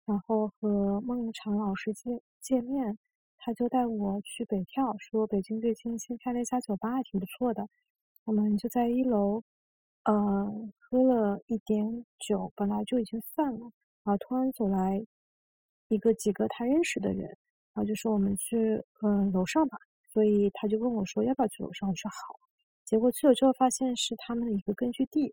然后和孟尝老师见见面，他就带我去北跳，说北京最近新开了一家酒吧，挺不错的。我们就在一楼，呃，喝了一点酒，本来就已经散了，然后突然走来一个几个他认识的人。然后就说我们去嗯楼上吧，所以他就问我说要不要去楼上，我说好。结果去了之后发现是他们的一个根据地，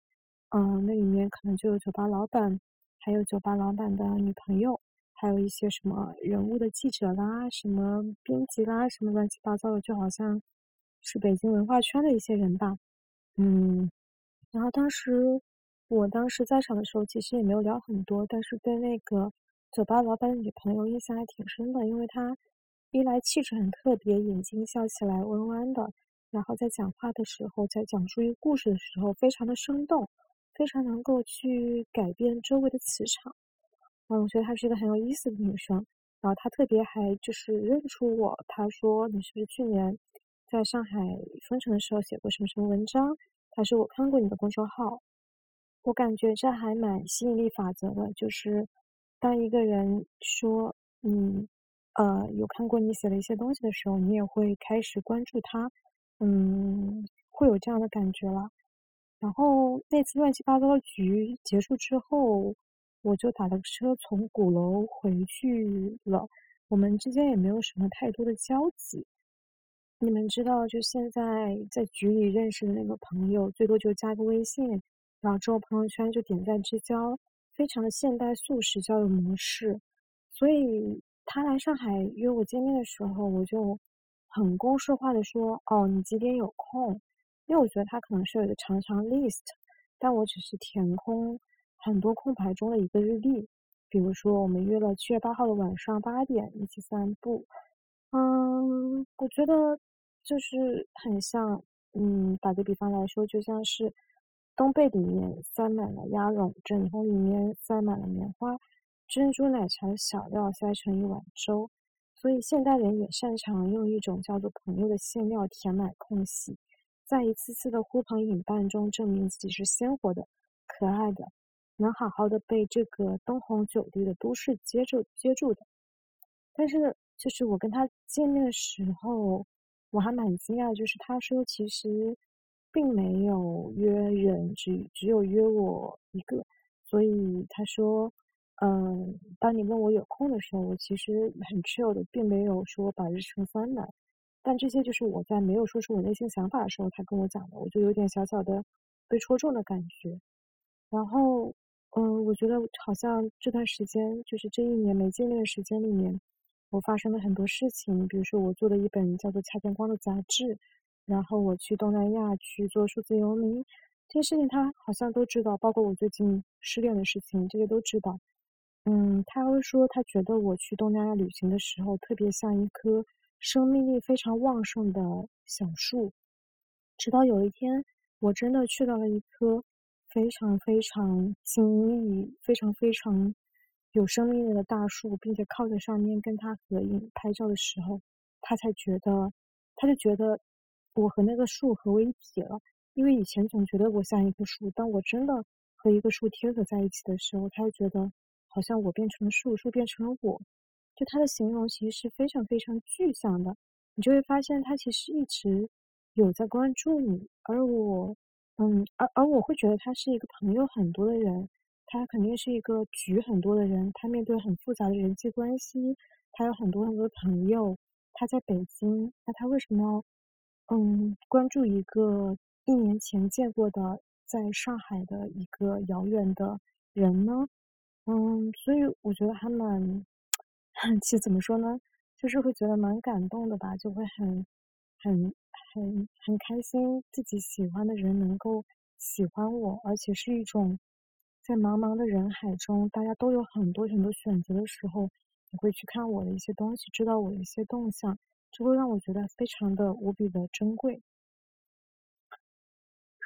嗯，那里面可能就有酒吧老板，还有酒吧老板的女朋友，还有一些什么人物的记者啦，什么编辑啦，什么乱七八糟的，就好像是北京文化圈的一些人吧，嗯。然后当时我当时在场的时候，其实也没有聊很多，但是对那个。酒吧老板的女朋友印象还挺深的，因为她一来气质很特别，眼睛笑起来弯弯的，然后在讲话的时候，在讲述一个故事的时候，非常的生动，非常能够去改变周围的磁场。嗯，我觉得她是一个很有意思的女生。然后她特别还就是认出我，她说你是不是去年在上海封城的时候写过什么什么文章？还是我看过你的公众号，我感觉这还蛮吸引力法则的，就是。当一个人说嗯呃有看过你写的一些东西的时候，你也会开始关注他，嗯，会有这样的感觉了。然后那次乱七八糟的局结束之后，我就打了车从鼓楼回去了。我们之间也没有什么太多的交集。你们知道，就现在在局里认识的那个朋友，最多就加个微信，然后之后朋友圈就点赞之交。非常的现代素食交友模式，所以他来上海约我见面的时候，我就很公式化的说：“哦，你几点有空？”因为我觉得他可能是有一个长长 list，但我只是填空很多空白中的一个日历。比如说，我们约了七月八号的晚上八点一起散步。嗯，我觉得就是很像，嗯，打个比方来说，就像是。冬被里面塞满了鸭绒，枕头里面塞满了棉花，珍珠奶茶的小料塞成一碗粥。所以现代人也擅长用一种叫做朋友的馅料填满空隙，在一次次的呼朋引伴中证明自己是鲜活的、可爱的，能好好的被这个灯红酒绿的都市接住接住的。但是，就是我跟他见面的时候，我还蛮惊讶，就是他说其实。并没有约人，只只有约我一个，所以他说，嗯，当你问我有空的时候，我其实很 chill 的，并没有说把日程翻满。但这些就是我在没有说出我内心想法的时候，他跟我讲的，我就有点小小的被戳中的感觉。然后，嗯，我觉得好像这段时间，就是这一年没见面的时间里面，我发生了很多事情，比如说我做了一本叫做《蔡天光》的杂志。然后我去东南亚去做数字游民，这些事情他好像都知道，包括我最近失恋的事情，这些都知道。嗯，他会说他觉得我去东南亚旅行的时候，特别像一棵生命力非常旺盛的小树。直到有一天，我真的去到了一棵非常非常精密、非常非常有生命力的大树，并且靠在上面跟他合影拍照的时候，他才觉得，他就觉得。我和那个树合为一体了，因为以前总觉得我像一棵树，当我真的和一个树贴合在一起的时候，他又觉得好像我变成了树，树变成了我。就他的形容其实是非常非常具象的，你就会发现他其实一直有在关注你，而我，嗯，而而我会觉得他是一个朋友很多的人，他肯定是一个局很多的人，他面对很复杂的人际关系，他有很多很多朋友，他在北京，那他为什么？嗯，关注一个一年前见过的在上海的一个遥远的人呢，嗯，所以我觉得还蛮，其实怎么说呢，就是会觉得蛮感动的吧，就会很很很很开心，自己喜欢的人能够喜欢我，而且是一种在茫茫的人海中，大家都有很多很多选择的时候，你会去看我的一些东西，知道我的一些动向。就会让我觉得非常的无比的珍贵。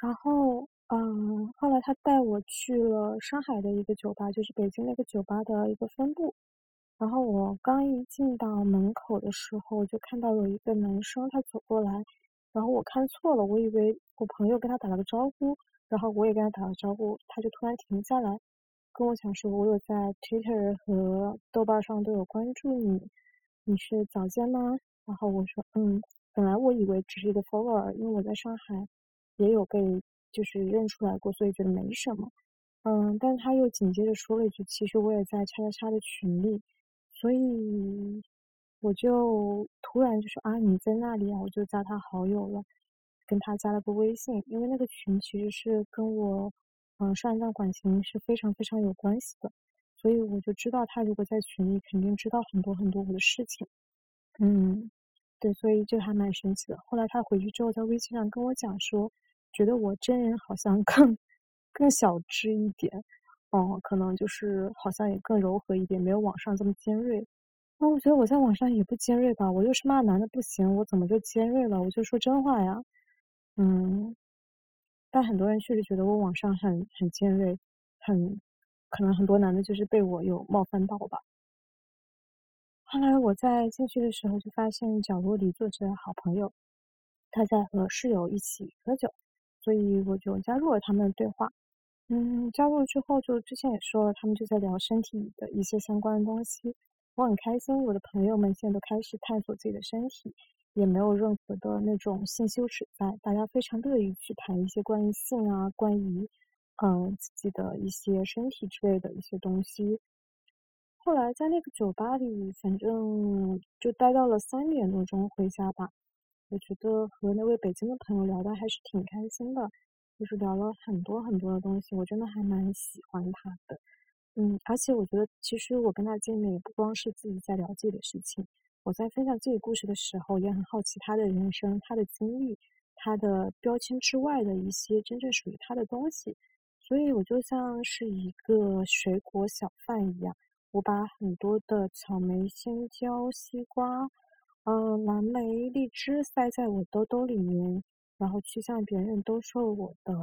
然后，嗯，后来他带我去了上海的一个酒吧，就是北京那个酒吧的一个分部。然后我刚一进到门口的时候，就看到有一个男生他走过来，然后我看错了，我以为我朋友跟他打了个招呼，然后我也跟他打了招呼，他就突然停下来，跟我讲说，我有在 Twitter 和豆瓣上都有关注你，你是早间吗？然后我说，嗯，本来我以为只是一个 follower，因为我在上海也有被就是认出来过，所以觉得没什么，嗯，但他又紧接着说了一句，其实我也在叉叉叉的群里。所以我就突然就说啊，你在那里啊，我就加他好友了，跟他加了个微信，因为那个群其实是跟我嗯上一段感情是非常非常有关系的，所以我就知道他如果在群里，肯定知道很多很多我的事情，嗯，对，所以就还蛮神奇的。后来他回去之后，在微信上跟我讲说，觉得我真人好像更更小只一点。哦，可能就是好像也更柔和一点，没有网上这么尖锐。那我觉得我在网上也不尖锐吧，我又是骂男的不行，我怎么就尖锐了？我就说真话呀。嗯，但很多人确实觉得我网上很很尖锐，很可能很多男的就是被我有冒犯到吧。后来我在进去的时候就发现角落里坐着好朋友，他在和室友一起喝酒，所以我就加入了他们的对话。嗯，加入之后就之前也说了，他们就在聊身体的一些相关的东西，我很开心。我的朋友们现在都开始探索自己的身体，也没有任何的那种性羞耻在，大家非常乐意去谈一些关于性啊，关于嗯自己的一些身体之类的一些东西。后来在那个酒吧里，反正就待到了三点多钟回家吧。我觉得和那位北京的朋友聊的还是挺开心的。就是聊了很多很多的东西，我真的还蛮喜欢他的，嗯，而且我觉得其实我跟他见面也不光是自己在聊自己的事情，我在分享自己故事的时候也很好奇他的人生、他的经历、他的标签之外的一些真正属于他的东西，所以我就像是一个水果小贩一样，我把很多的草莓、香蕉、西瓜、呃蓝莓、荔枝塞在我兜兜里面。然后去向别人兜售我的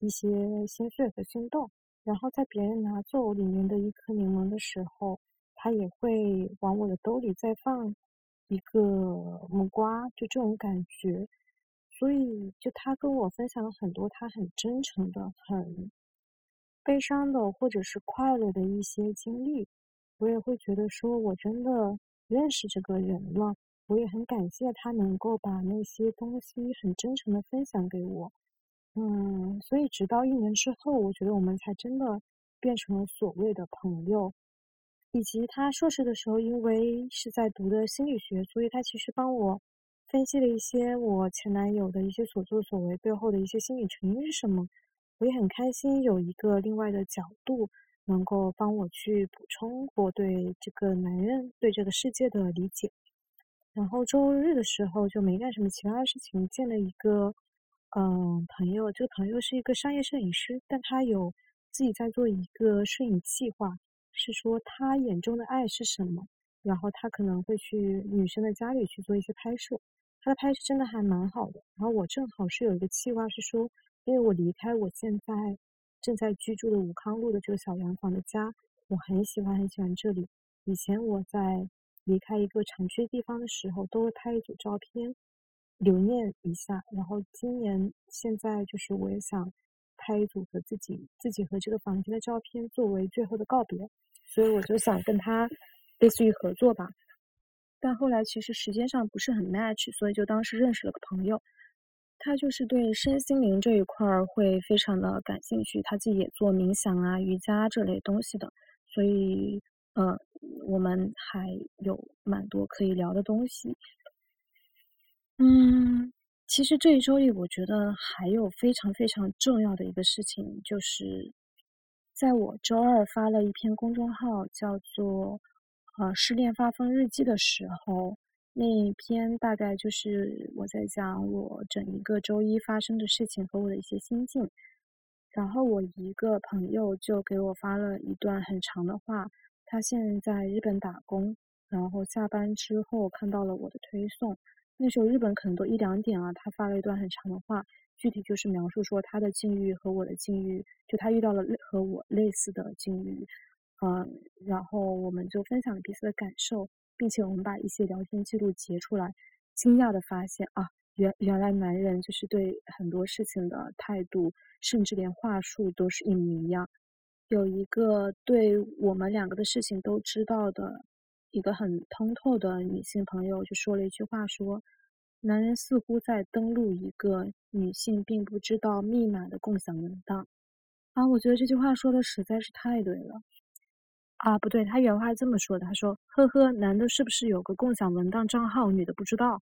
一些心碎和心动，然后在别人拿走里面的一颗柠檬的时候，他也会往我的兜里再放一个木瓜，就这种感觉。所以，就他跟我分享了很多他很真诚的、很悲伤的或者是快乐的一些经历，我也会觉得说我真的认识这个人了。我也很感谢他能够把那些东西很真诚的分享给我，嗯，所以直到一年之后，我觉得我们才真的变成了所谓的朋友。以及他硕士的时候，因为是在读的心理学，所以他其实帮我分析了一些我前男友的一些所作所为背后的一些心理成因是什么。我也很开心有一个另外的角度能够帮我去补充我对这个男人对这个世界的理解。然后周日的时候就没干什么其他的事情，见了一个嗯朋友，这个朋友是一个商业摄影师，但他有自己在做一个摄影计划，是说他眼中的爱是什么，然后他可能会去女生的家里去做一些拍摄，他的拍摄真的还蛮好的。然后我正好是有一个计划是说，因为我离开我现在正在居住的武康路的这个小洋房的家，我很喜欢很喜欢这里，以前我在。离开一个常去地方的时候，都会拍一组照片，留念一下。然后今年现在就是我也想拍一组和自己自己和这个房间的照片，作为最后的告别。所以我就想跟他类似于合作吧。但后来其实时间上不是很 match，所以就当时认识了个朋友，他就是对身心灵这一块儿会非常的感兴趣，他自己也做冥想啊、瑜伽这类东西的，所以。嗯，我们还有蛮多可以聊的东西。嗯，其实这一周里，我觉得还有非常非常重要的一个事情，就是在我周二发了一篇公众号叫做“呃失恋发疯日记”的时候，那一篇大概就是我在讲我整一个周一发生的事情和我的一些心境。然后我一个朋友就给我发了一段很长的话。他现在在日本打工，然后下班之后看到了我的推送，那时候日本可能都一两点了。他发了一段很长的话，具体就是描述说他的境遇和我的境遇，就他遇到了类和我类似的境遇，嗯，然后我们就分享了彼此的感受，并且我们把一些聊天记录截出来，惊讶的发现啊，原原来男人就是对很多事情的态度，甚至连话术都是一模一样。有一个对我们两个的事情都知道的一个很通透的女性朋友，就说了一句话说。男人似乎在登录一个女性并不知道密码的共享文档，啊，我觉得这句话说的实在是太对了，啊，不对，他原话是这么说的，他说：“呵呵，男的是不是有个共享文档账号，女的不知道？”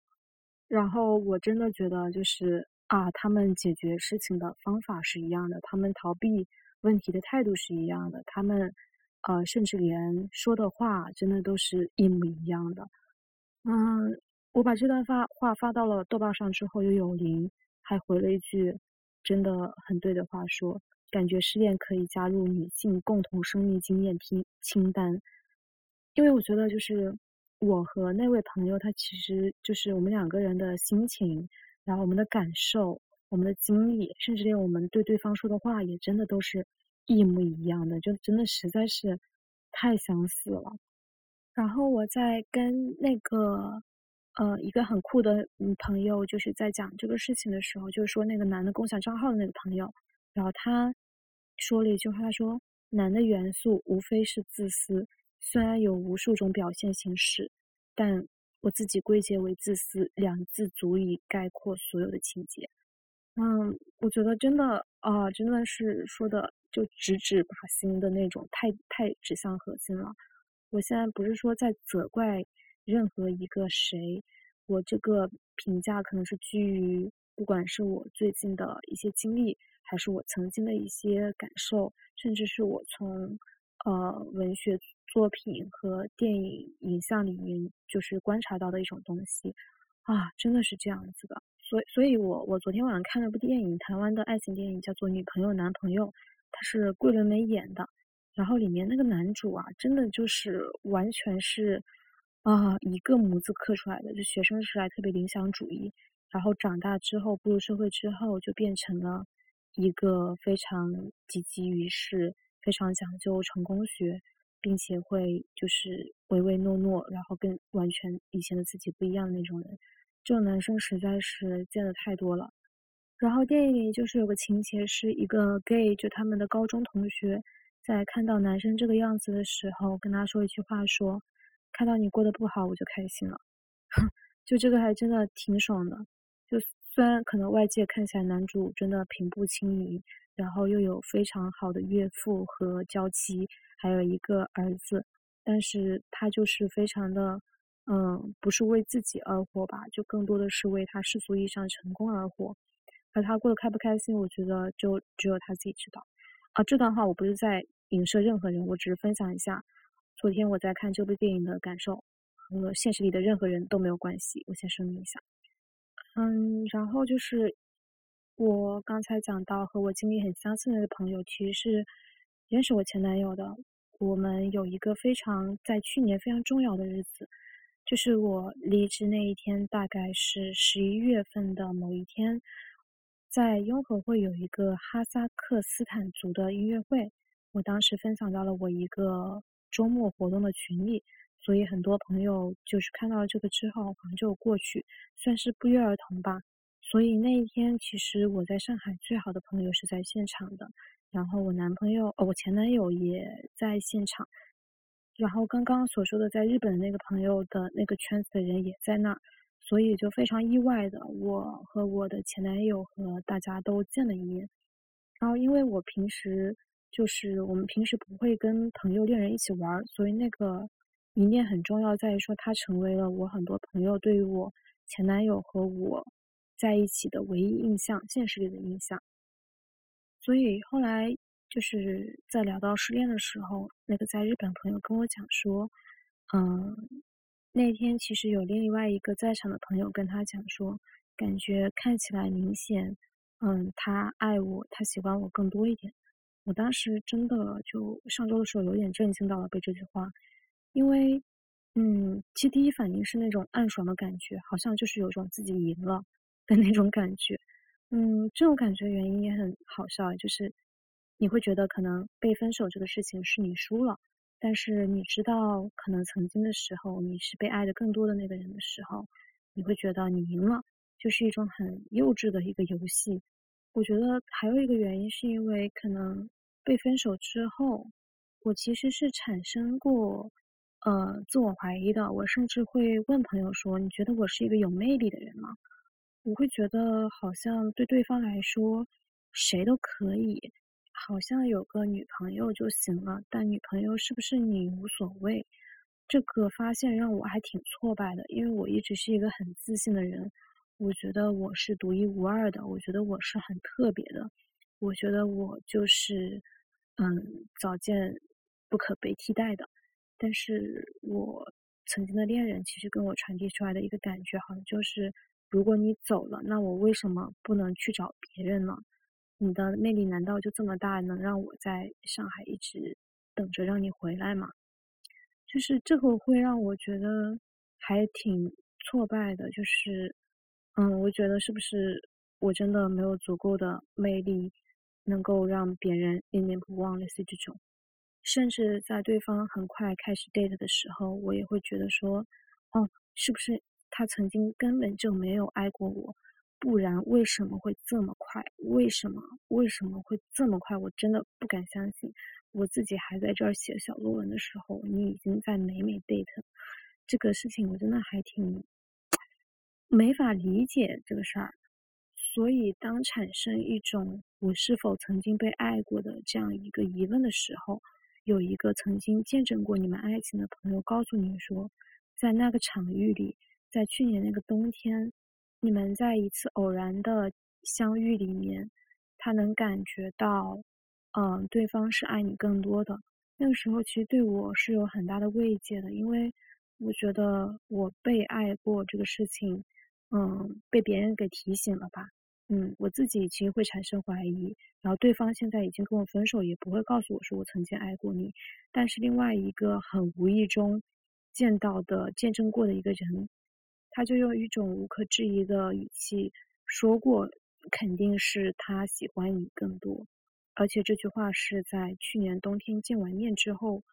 然后我真的觉得就是啊，他们解决事情的方法是一样的，他们逃避问题的态度是一样的，他们呃，甚至连说的话真的都是一模一样的，嗯。我把这段发话发到了豆瓣上之后，又有林还回了一句真的很对的话，说感觉失恋可以加入女性共同生命经验清清单，因为我觉得就是我和那位朋友，他其实就是我们两个人的心情，然后我们的感受、我们的经历，甚至连我们对对方说的话，也真的都是一模一样的，就真的实在是太相似了。然后我在跟那个。呃，一个很酷的朋友，就是在讲这个事情的时候，就是说那个男的共享账号的那个朋友，然后他说了一句话，他说：“男的元素无非是自私，虽然有无数种表现形式，但我自己归结为自私两字足以概括所有的情节。”嗯，我觉得真的啊，真的是说的就直指靶心的那种，太太指向核心了。我现在不是说在责怪。任何一个谁，我这个评价可能是基于，不管是我最近的一些经历，还是我曾经的一些感受，甚至是我从呃文学作品和电影影像里面就是观察到的一种东西啊，真的是这样子的。所，所以我我昨天晚上看了部电影，台湾的爱情电影叫做《女朋友男朋友》，它是桂纶镁演的，然后里面那个男主啊，真的就是完全是。啊，一个模子刻出来的，就学生时代特别理想主义，然后长大之后步入社会之后，就变成了一个非常积极于世、非常讲究成功学，并且会就是唯唯诺诺，然后跟完全以前的自己不一样的那种人。这种男生实在是见的太多了。然后电影里就是有个情节，是一个 gay，就他们的高中同学，在看到男生这个样子的时候，跟他说一句话说。看到你过得不好，我就开心了。就这个还真的挺爽的。就虽然可能外界看起来男主真的平步青云，然后又有非常好的岳父和娇妻，还有一个儿子，但是他就是非常的，嗯，不是为自己而活吧，就更多的是为他世俗意义上成功而活。而他过得开不开心，我觉得就只有他自己知道。啊，这段话我不是在影射任何人，我只是分享一下。昨天我在看这部电影的感受，和现实里的任何人都没有关系。我先声明一下。嗯，然后就是我刚才讲到和我经历很相似的朋友，其实是认识我前男友的。我们有一个非常在去年非常重要的日子，就是我离职那一天，大概是十一月份的某一天，在雍和会有一个哈萨克斯坦族的音乐会，我当时分享到了我一个。周末活动的群里，所以很多朋友就是看到了这个之后，好像就过去，算是不约而同吧。所以那一天，其实我在上海最好的朋友是在现场的，然后我男朋友，哦，我前男友也在现场，然后刚刚所说的在日本那个朋友的那个圈子的人也在那儿，所以就非常意外的，我和我的前男友和大家都见了一面。然后因为我平时。就是我们平时不会跟朋友、恋人一起玩，所以那个一面很重要，在于说他成为了我很多朋友对于我前男友和我在一起的唯一印象，现实里的印象。所以后来就是在聊到失恋的时候，那个在日本朋友跟我讲说，嗯，那天其实有另外一个在场的朋友跟他讲说，感觉看起来明显，嗯，他爱我，他喜欢我更多一点。我当时真的就上周的时候有点震惊到了，被这句话，因为，嗯，其实第一反应是那种暗爽的感觉，好像就是有种自己赢了的那种感觉，嗯，这种感觉原因也很好笑，就是你会觉得可能被分手这个事情是你输了，但是你知道，可能曾经的时候，你是被爱的更多的那个人的时候，你会觉得你赢了，就是一种很幼稚的一个游戏。我觉得还有一个原因，是因为可能被分手之后，我其实是产生过呃自我怀疑的。我甚至会问朋友说：“你觉得我是一个有魅力的人吗？”我会觉得好像对对方来说，谁都可以，好像有个女朋友就行了。但女朋友是不是你无所谓？这个发现让我还挺挫败的，因为我一直是一个很自信的人。我觉得我是独一无二的，我觉得我是很特别的，我觉得我就是，嗯，早见不可被替代的。但是我曾经的恋人其实跟我传递出来的一个感觉，好像就是，如果你走了，那我为什么不能去找别人呢？你的魅力难道就这么大，能让我在上海一直等着让你回来吗？就是这个会让我觉得还挺挫败的，就是。嗯，我觉得是不是我真的没有足够的魅力，能够让别人念念不忘类似这种，甚至在对方很快开始 date 的时候，我也会觉得说，哦，是不是他曾经根本就没有爱过我？不然为什么会这么快？为什么为什么会这么快？我真的不敢相信，我自己还在这儿写小论文的时候，你已经在美美 date，这个事情我真的还挺。没法理解这个事儿，所以当产生一种我是否曾经被爱过的这样一个疑问的时候，有一个曾经见证过你们爱情的朋友告诉你说，在那个场域里，在去年那个冬天，你们在一次偶然的相遇里面，他能感觉到，嗯，对方是爱你更多的。那个时候其实对我是有很大的慰藉的，因为我觉得我被爱过这个事情。嗯，被别人给提醒了吧？嗯，我自己其实会产生怀疑，然后对方现在已经跟我分手，也不会告诉我说我曾经爱过你。但是另外一个很无意中见到的、见证过的一个人，他就用一种无可置疑的语气说过，肯定是他喜欢你更多。而且这句话是在去年冬天见完面之后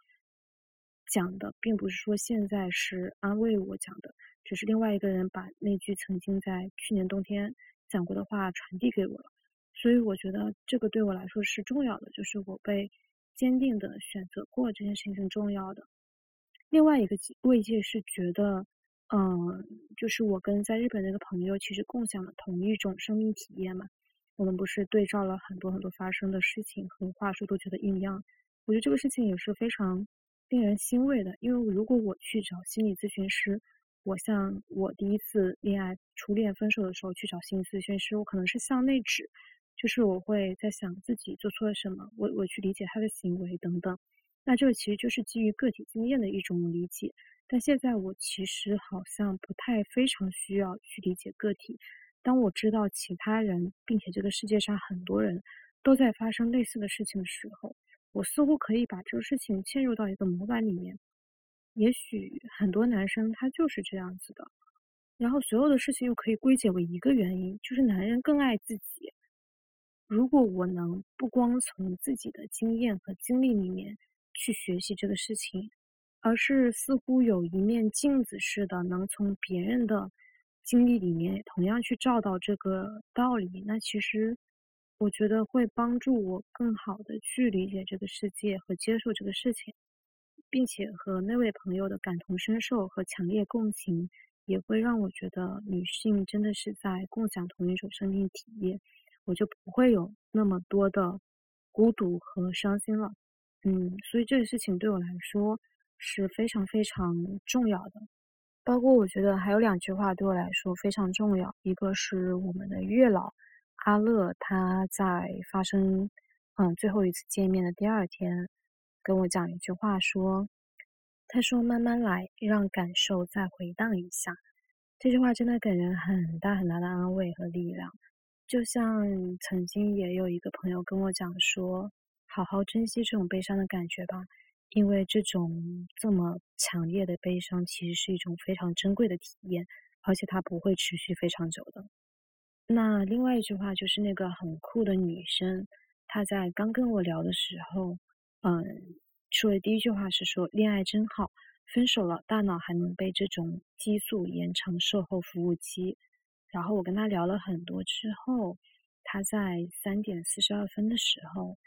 讲的，并不是说现在是安慰我讲的。只是另外一个人把那句曾经在去年冬天讲过的话传递给我了，所以我觉得这个对我来说是重要的，就是我被坚定的选择过这件事情是重要的。另外一个慰藉是觉得，嗯，就是我跟在日本那个朋友其实共享了同一种生命体验嘛，我们不是对照了很多很多发生的事情和话术都觉得一样，我觉得这个事情也是非常令人欣慰的，因为如果我去找心理咨询师。我像我第一次恋爱初恋分手的时候去找心理咨询师，我可能是向内指，就是我会在想自己做错了什么，我我去理解他的行为等等。那这个其实就是基于个体经验的一种理解。但现在我其实好像不太非常需要去理解个体。当我知道其他人，并且这个世界上很多人都在发生类似的事情的时候，我似乎可以把这个事情嵌入到一个模板里面。也许很多男生他就是这样子的，然后所有的事情又可以归结为一个原因，就是男人更爱自己。如果我能不光从自己的经验和经历里面去学习这个事情，而是似乎有一面镜子似的，能从别人的经历里面同样去照到这个道理，那其实我觉得会帮助我更好的去理解这个世界和接受这个事情。并且和那位朋友的感同身受和强烈共情，也会让我觉得女性真的是在共享同一种生命体验，我就不会有那么多的孤独和伤心了。嗯，所以这个事情对我来说是非常非常重要的。包括我觉得还有两句话对我来说非常重要，一个是我们的月老阿乐，他在发生嗯最后一次见面的第二天。跟我讲一句话，说：“他说慢慢来，让感受再回荡一下。”这句话真的给人很大很大的安慰和力量。就像曾经也有一个朋友跟我讲说：“好好珍惜这种悲伤的感觉吧，因为这种这么强烈的悲伤其实是一种非常珍贵的体验，而且它不会持续非常久的。”那另外一句话就是那个很酷的女生，她在刚跟我聊的时候。嗯，说的第一句话是说恋爱真好，分手了大脑还能被这种激素延长售后服务期。然后我跟她聊了很多之后，她在三点四十二分的时候，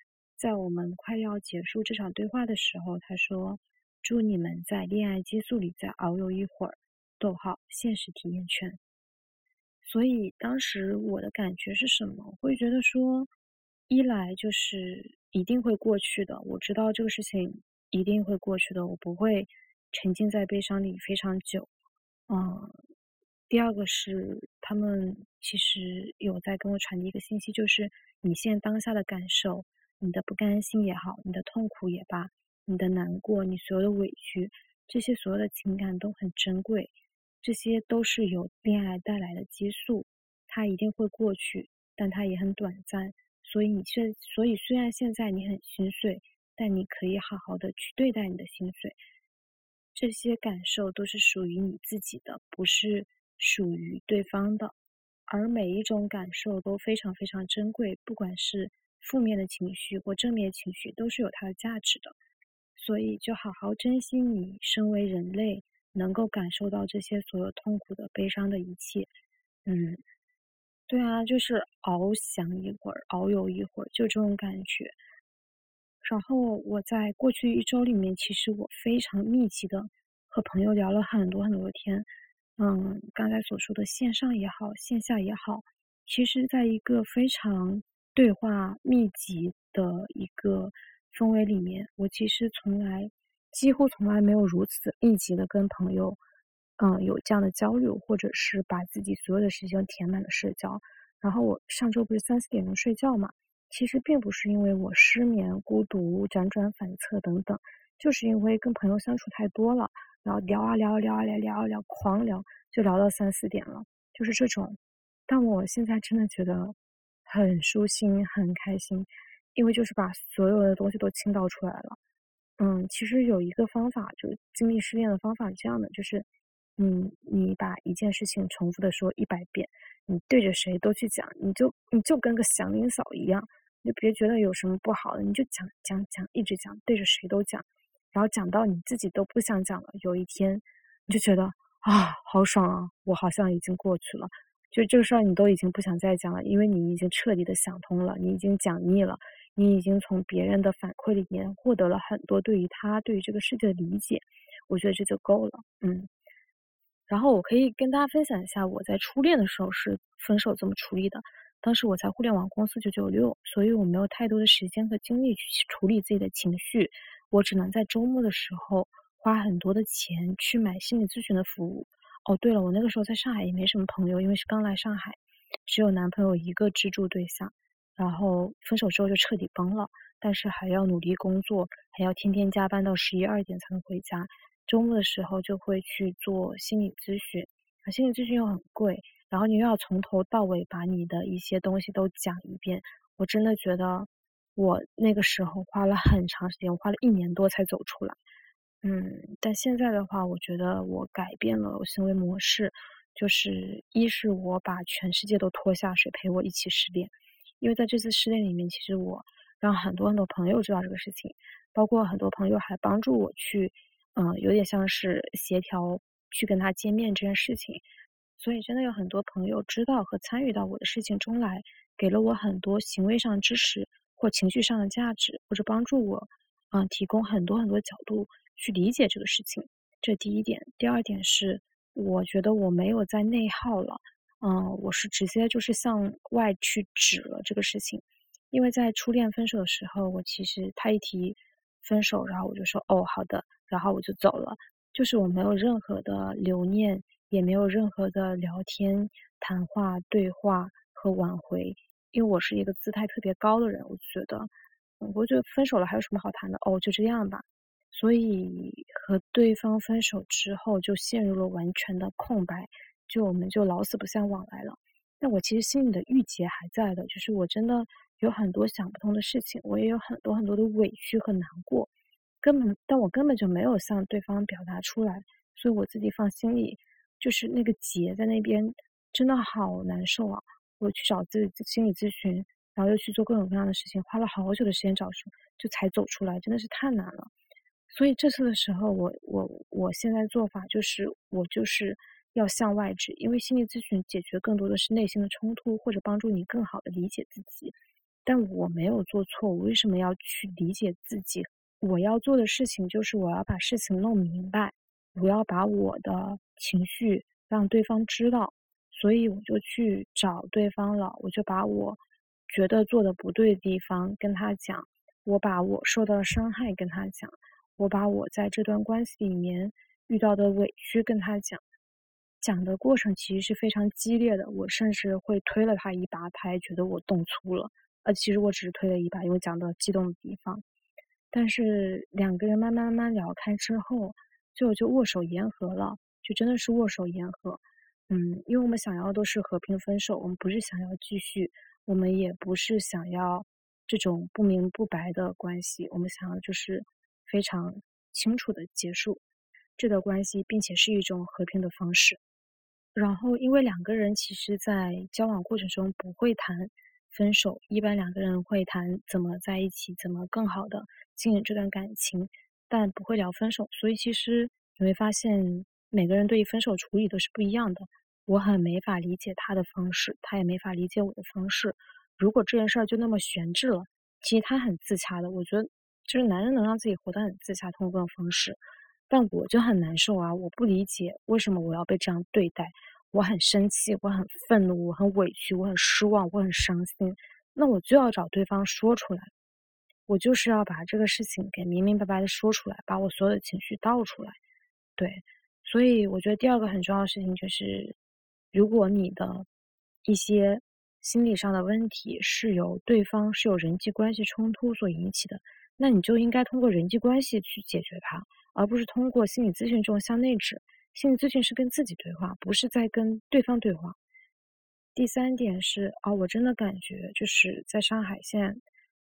在我们快要结束这场对话的时候，他说：“祝你们在恋爱激素里再遨游一会儿。”逗号现实体验圈。所以当时我的感觉是什么？会觉得说，一来就是一定会过去的，我知道这个事情一定会过去的，我不会沉浸在悲伤里非常久。嗯。第二个是，他们其实有在跟我传递一个信息，就是你现在当下的感受，你的不甘心也好，你的痛苦也罢，你的难过，你所有的委屈，这些所有的情感都很珍贵，这些都是有恋爱带来的激素，它一定会过去，但它也很短暂。所以你现，所以虽然现在你很心碎，但你可以好好的去对待你的心碎，这些感受都是属于你自己的，不是。属于对方的，而每一种感受都非常非常珍贵，不管是负面的情绪或正面情绪，都是有它的价值的。所以，就好好珍惜你身为人类能够感受到这些所有痛苦的、悲伤的一切。嗯，对啊，就是翱翔一会儿，遨游一会儿，就这种感觉。然后我在过去一周里面，其实我非常密集的和朋友聊了很多很多天。嗯，刚才所说的线上也好，线下也好，其实在一个非常对话密集的一个氛围里面，我其实从来几乎从来没有如此密集的跟朋友，嗯，有这样的交流，或者是把自己所有的时间填满了社交。然后我上周不是三四点钟睡觉嘛，其实并不是因为我失眠、孤独、辗转反侧等等，就是因为跟朋友相处太多了。然后聊啊聊啊聊啊聊聊啊聊，狂聊，就聊到三四点了，就是这种。但我现在真的觉得很舒心、很开心，因为就是把所有的东西都倾倒出来了。嗯，其实有一个方法，就是经历失恋的方法是这样的，就是，嗯，你把一件事情重复的说一百遍，你对着谁都去讲，你就你就跟个祥林嫂一样，就别觉得有什么不好的，你就讲讲讲，一直讲，对着谁都讲。然后讲到你自己都不想讲了，有一天你就觉得啊，好爽啊！我好像已经过去了，就这个事儿你都已经不想再讲了，因为你已经彻底的想通了，你已经讲腻了，你已经从别人的反馈里面获得了很多对于他对于这个世界的理解，我觉得这就够了，嗯。然后我可以跟大家分享一下我在初恋的时候是分手怎么处理的。当时我在互联网公司九九六，所以我没有太多的时间和精力去处理自己的情绪。我只能在周末的时候花很多的钱去买心理咨询的服务。哦，对了，我那个时候在上海也没什么朋友，因为是刚来上海，只有男朋友一个支柱对象。然后分手之后就彻底崩了，但是还要努力工作，还要天天加班到十一二点才能回家。周末的时候就会去做心理咨询，啊，心理咨询又很贵，然后你又要从头到尾把你的一些东西都讲一遍。我真的觉得。我那个时候花了很长时间，我花了一年多才走出来。嗯，但现在的话，我觉得我改变了行为模式，就是一是我把全世界都拖下水陪我一起失恋，因为在这次失恋里面，其实我让很多很多朋友知道这个事情，包括很多朋友还帮助我去，嗯，有点像是协调去跟他见面这件事情，所以真的有很多朋友知道和参与到我的事情中来，给了我很多行为上支持。或情绪上的价值，或者帮助我，嗯，提供很多很多角度去理解这个事情，这第一点。第二点是，我觉得我没有在内耗了，嗯，我是直接就是向外去指了这个事情。因为在初恋分手的时候，我其实他一提分手，然后我就说哦好的，然后我就走了，就是我没有任何的留念，也没有任何的聊天、谈话、对话和挽回。因为我是一个姿态特别高的人，我就觉得，我觉得分手了还有什么好谈的？哦，就这样吧。所以和对方分手之后，就陷入了完全的空白，就我们就老死不相往来了。但我其实心里的郁结还在的，就是我真的有很多想不通的事情，我也有很多很多的委屈和难过，根本但我根本就没有向对方表达出来，所以我自己放心里，就是那个结在那边，真的好难受啊。我去找自己心理咨询，然后又去做各种各样的事情，花了好久的时间找出，就才走出来，真的是太难了。所以这次的时候，我我我现在做法就是，我就是要向外指，因为心理咨询解决更多的是内心的冲突，或者帮助你更好的理解自己。但我没有做错，我为什么要去理解自己？我要做的事情就是我要把事情弄明白，我要把我的情绪让对方知道，所以我就去找对方了，我就把我觉得做的不对的地方跟他讲，我把我受到的伤害跟他讲。我把我在这段关系里面遇到的委屈跟他讲，讲的过程其实是非常激烈的，我甚至会推了他一把，他还觉得我动粗了。呃，其实我只是推了一把，因为讲到激动的地方。但是两个人慢慢慢慢聊开之后，最后就握手言和了，就真的是握手言和。嗯，因为我们想要的都是和平分手，我们不是想要继续，我们也不是想要这种不明不白的关系，我们想要就是。非常清楚的结束这段关系，并且是一种和平的方式。然后，因为两个人其实，在交往过程中不会谈分手，一般两个人会谈怎么在一起，怎么更好的经营这段感情，但不会聊分手。所以，其实你会发现，每个人对于分手处理都是不一样的。我很没法理解他的方式，他也没法理解我的方式。如果这件事儿就那么悬置了，其实他很自洽的，我觉得。就是男人能让自己活得很自洽，通过各种方式，但我就很难受啊！我不理解为什么我要被这样对待，我很生气，我很愤怒，我很委屈，我很失望，我很伤心。那我就要找对方说出来，我就是要把这个事情给明明白白的说出来，把我所有的情绪倒出来。对，所以我觉得第二个很重要的事情就是，如果你的一些心理上的问题是由对方是有人际关系冲突所引起的。那你就应该通过人际关系去解决它，而不是通过心理咨询这种向内指。心理咨询是跟自己对话，不是在跟对方对话。第三点是啊，我真的感觉就是在上海，现在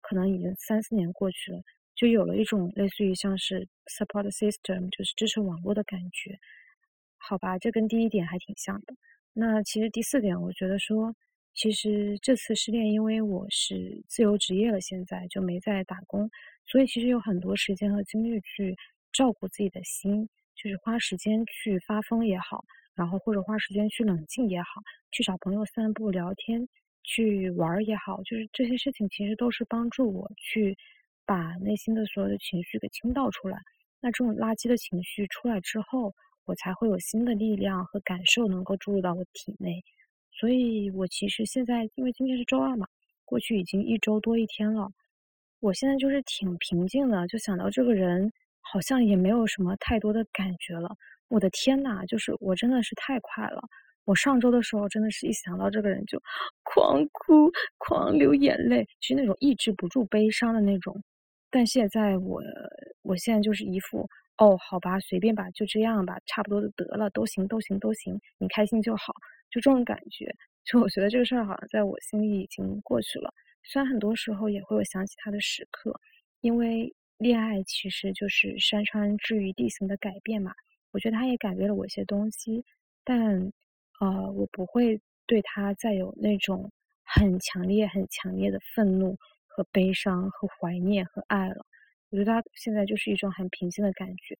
可能已经三四年过去了，就有了一种类似于像是 support system，就是支持网络的感觉。好吧，这跟第一点还挺像的。那其实第四点，我觉得说。其实这次失恋，因为我是自由职业了，现在就没在打工，所以其实有很多时间和精力去照顾自己的心，就是花时间去发疯也好，然后或者花时间去冷静也好，去找朋友散步聊天，去玩也好，就是这些事情其实都是帮助我去把内心的所有的情绪给倾倒出来。那这种垃圾的情绪出来之后，我才会有新的力量和感受能够注入到我体内。所以，我其实现在，因为今天是周二嘛，过去已经一周多一天了，我现在就是挺平静的，就想到这个人，好像也没有什么太多的感觉了。我的天呐，就是我真的是太快了。我上周的时候，真的是一想到这个人就狂哭、狂流眼泪，就是那种抑制不住悲伤的那种。但现在我，我现在就是一副，哦，好吧，随便吧，就这样吧，差不多就得了，都行，都行，都行，你开心就好。就这种感觉，就我觉得这个事儿好像在我心里已经过去了。虽然很多时候也会有想起他的时刻，因为恋爱其实就是山川之于地形的改变嘛。我觉得他也改变了我一些东西，但呃，我不会对他再有那种很强烈、很强烈的愤怒和悲伤和怀念和爱了。我觉得他现在就是一种很平静的感觉，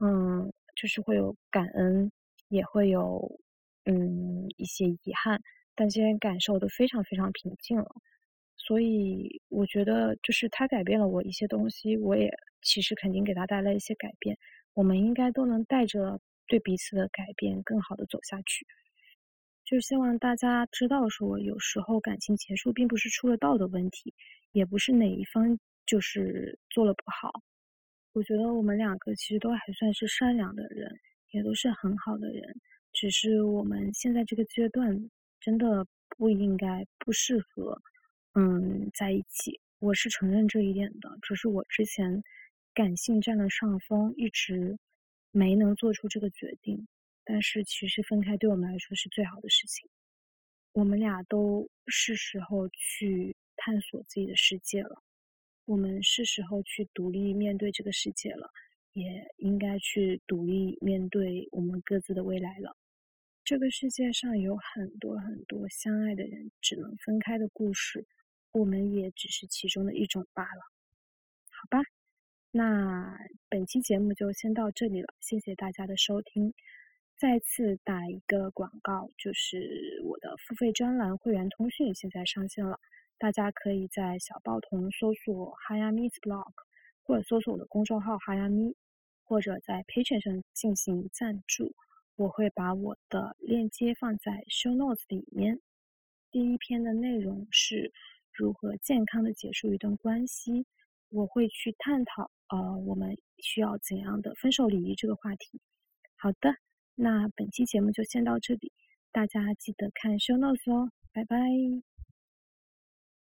嗯，就是会有感恩，也会有。嗯，一些遗憾，但这些感受都非常非常平静了，所以我觉得就是他改变了我一些东西，我也其实肯定给他带来一些改变，我们应该都能带着对彼此的改变更好的走下去。就希望大家知道，说有时候感情结束并不是出了道德问题，也不是哪一方就是做了不好。我觉得我们两个其实都还算是善良的人，也都是很好的人。只是我们现在这个阶段真的不应该不适合，嗯，在一起。我是承认这一点的，只是我之前感性占了上风，一直没能做出这个决定。但是其实分开对我们来说是最好的事情。我们俩都是时候去探索自己的世界了，我们是时候去独立面对这个世界了，也应该去独立面对我们各自的未来了。这个世界上有很多很多相爱的人只能分开的故事，我们也只是其中的一种罢了，好吧？那本。期节目就先到这里了，谢谢大家的收听。再次打一个广告，就是我的付费专栏会员通讯现在上线了，大家可以在小报童搜索 “Hayami's Blog”，或者搜索我的公众号 “Hayami”，或者在 Patreon 上进行赞助。我会把我的链接放在 Show Notes 里面。第一篇的内容是如何健康的结束一段关系，我会去探讨呃我们需要怎样的分手礼仪这个话题。好的。那本期节目就先到这里，大家记得看 show notes 哦，拜拜。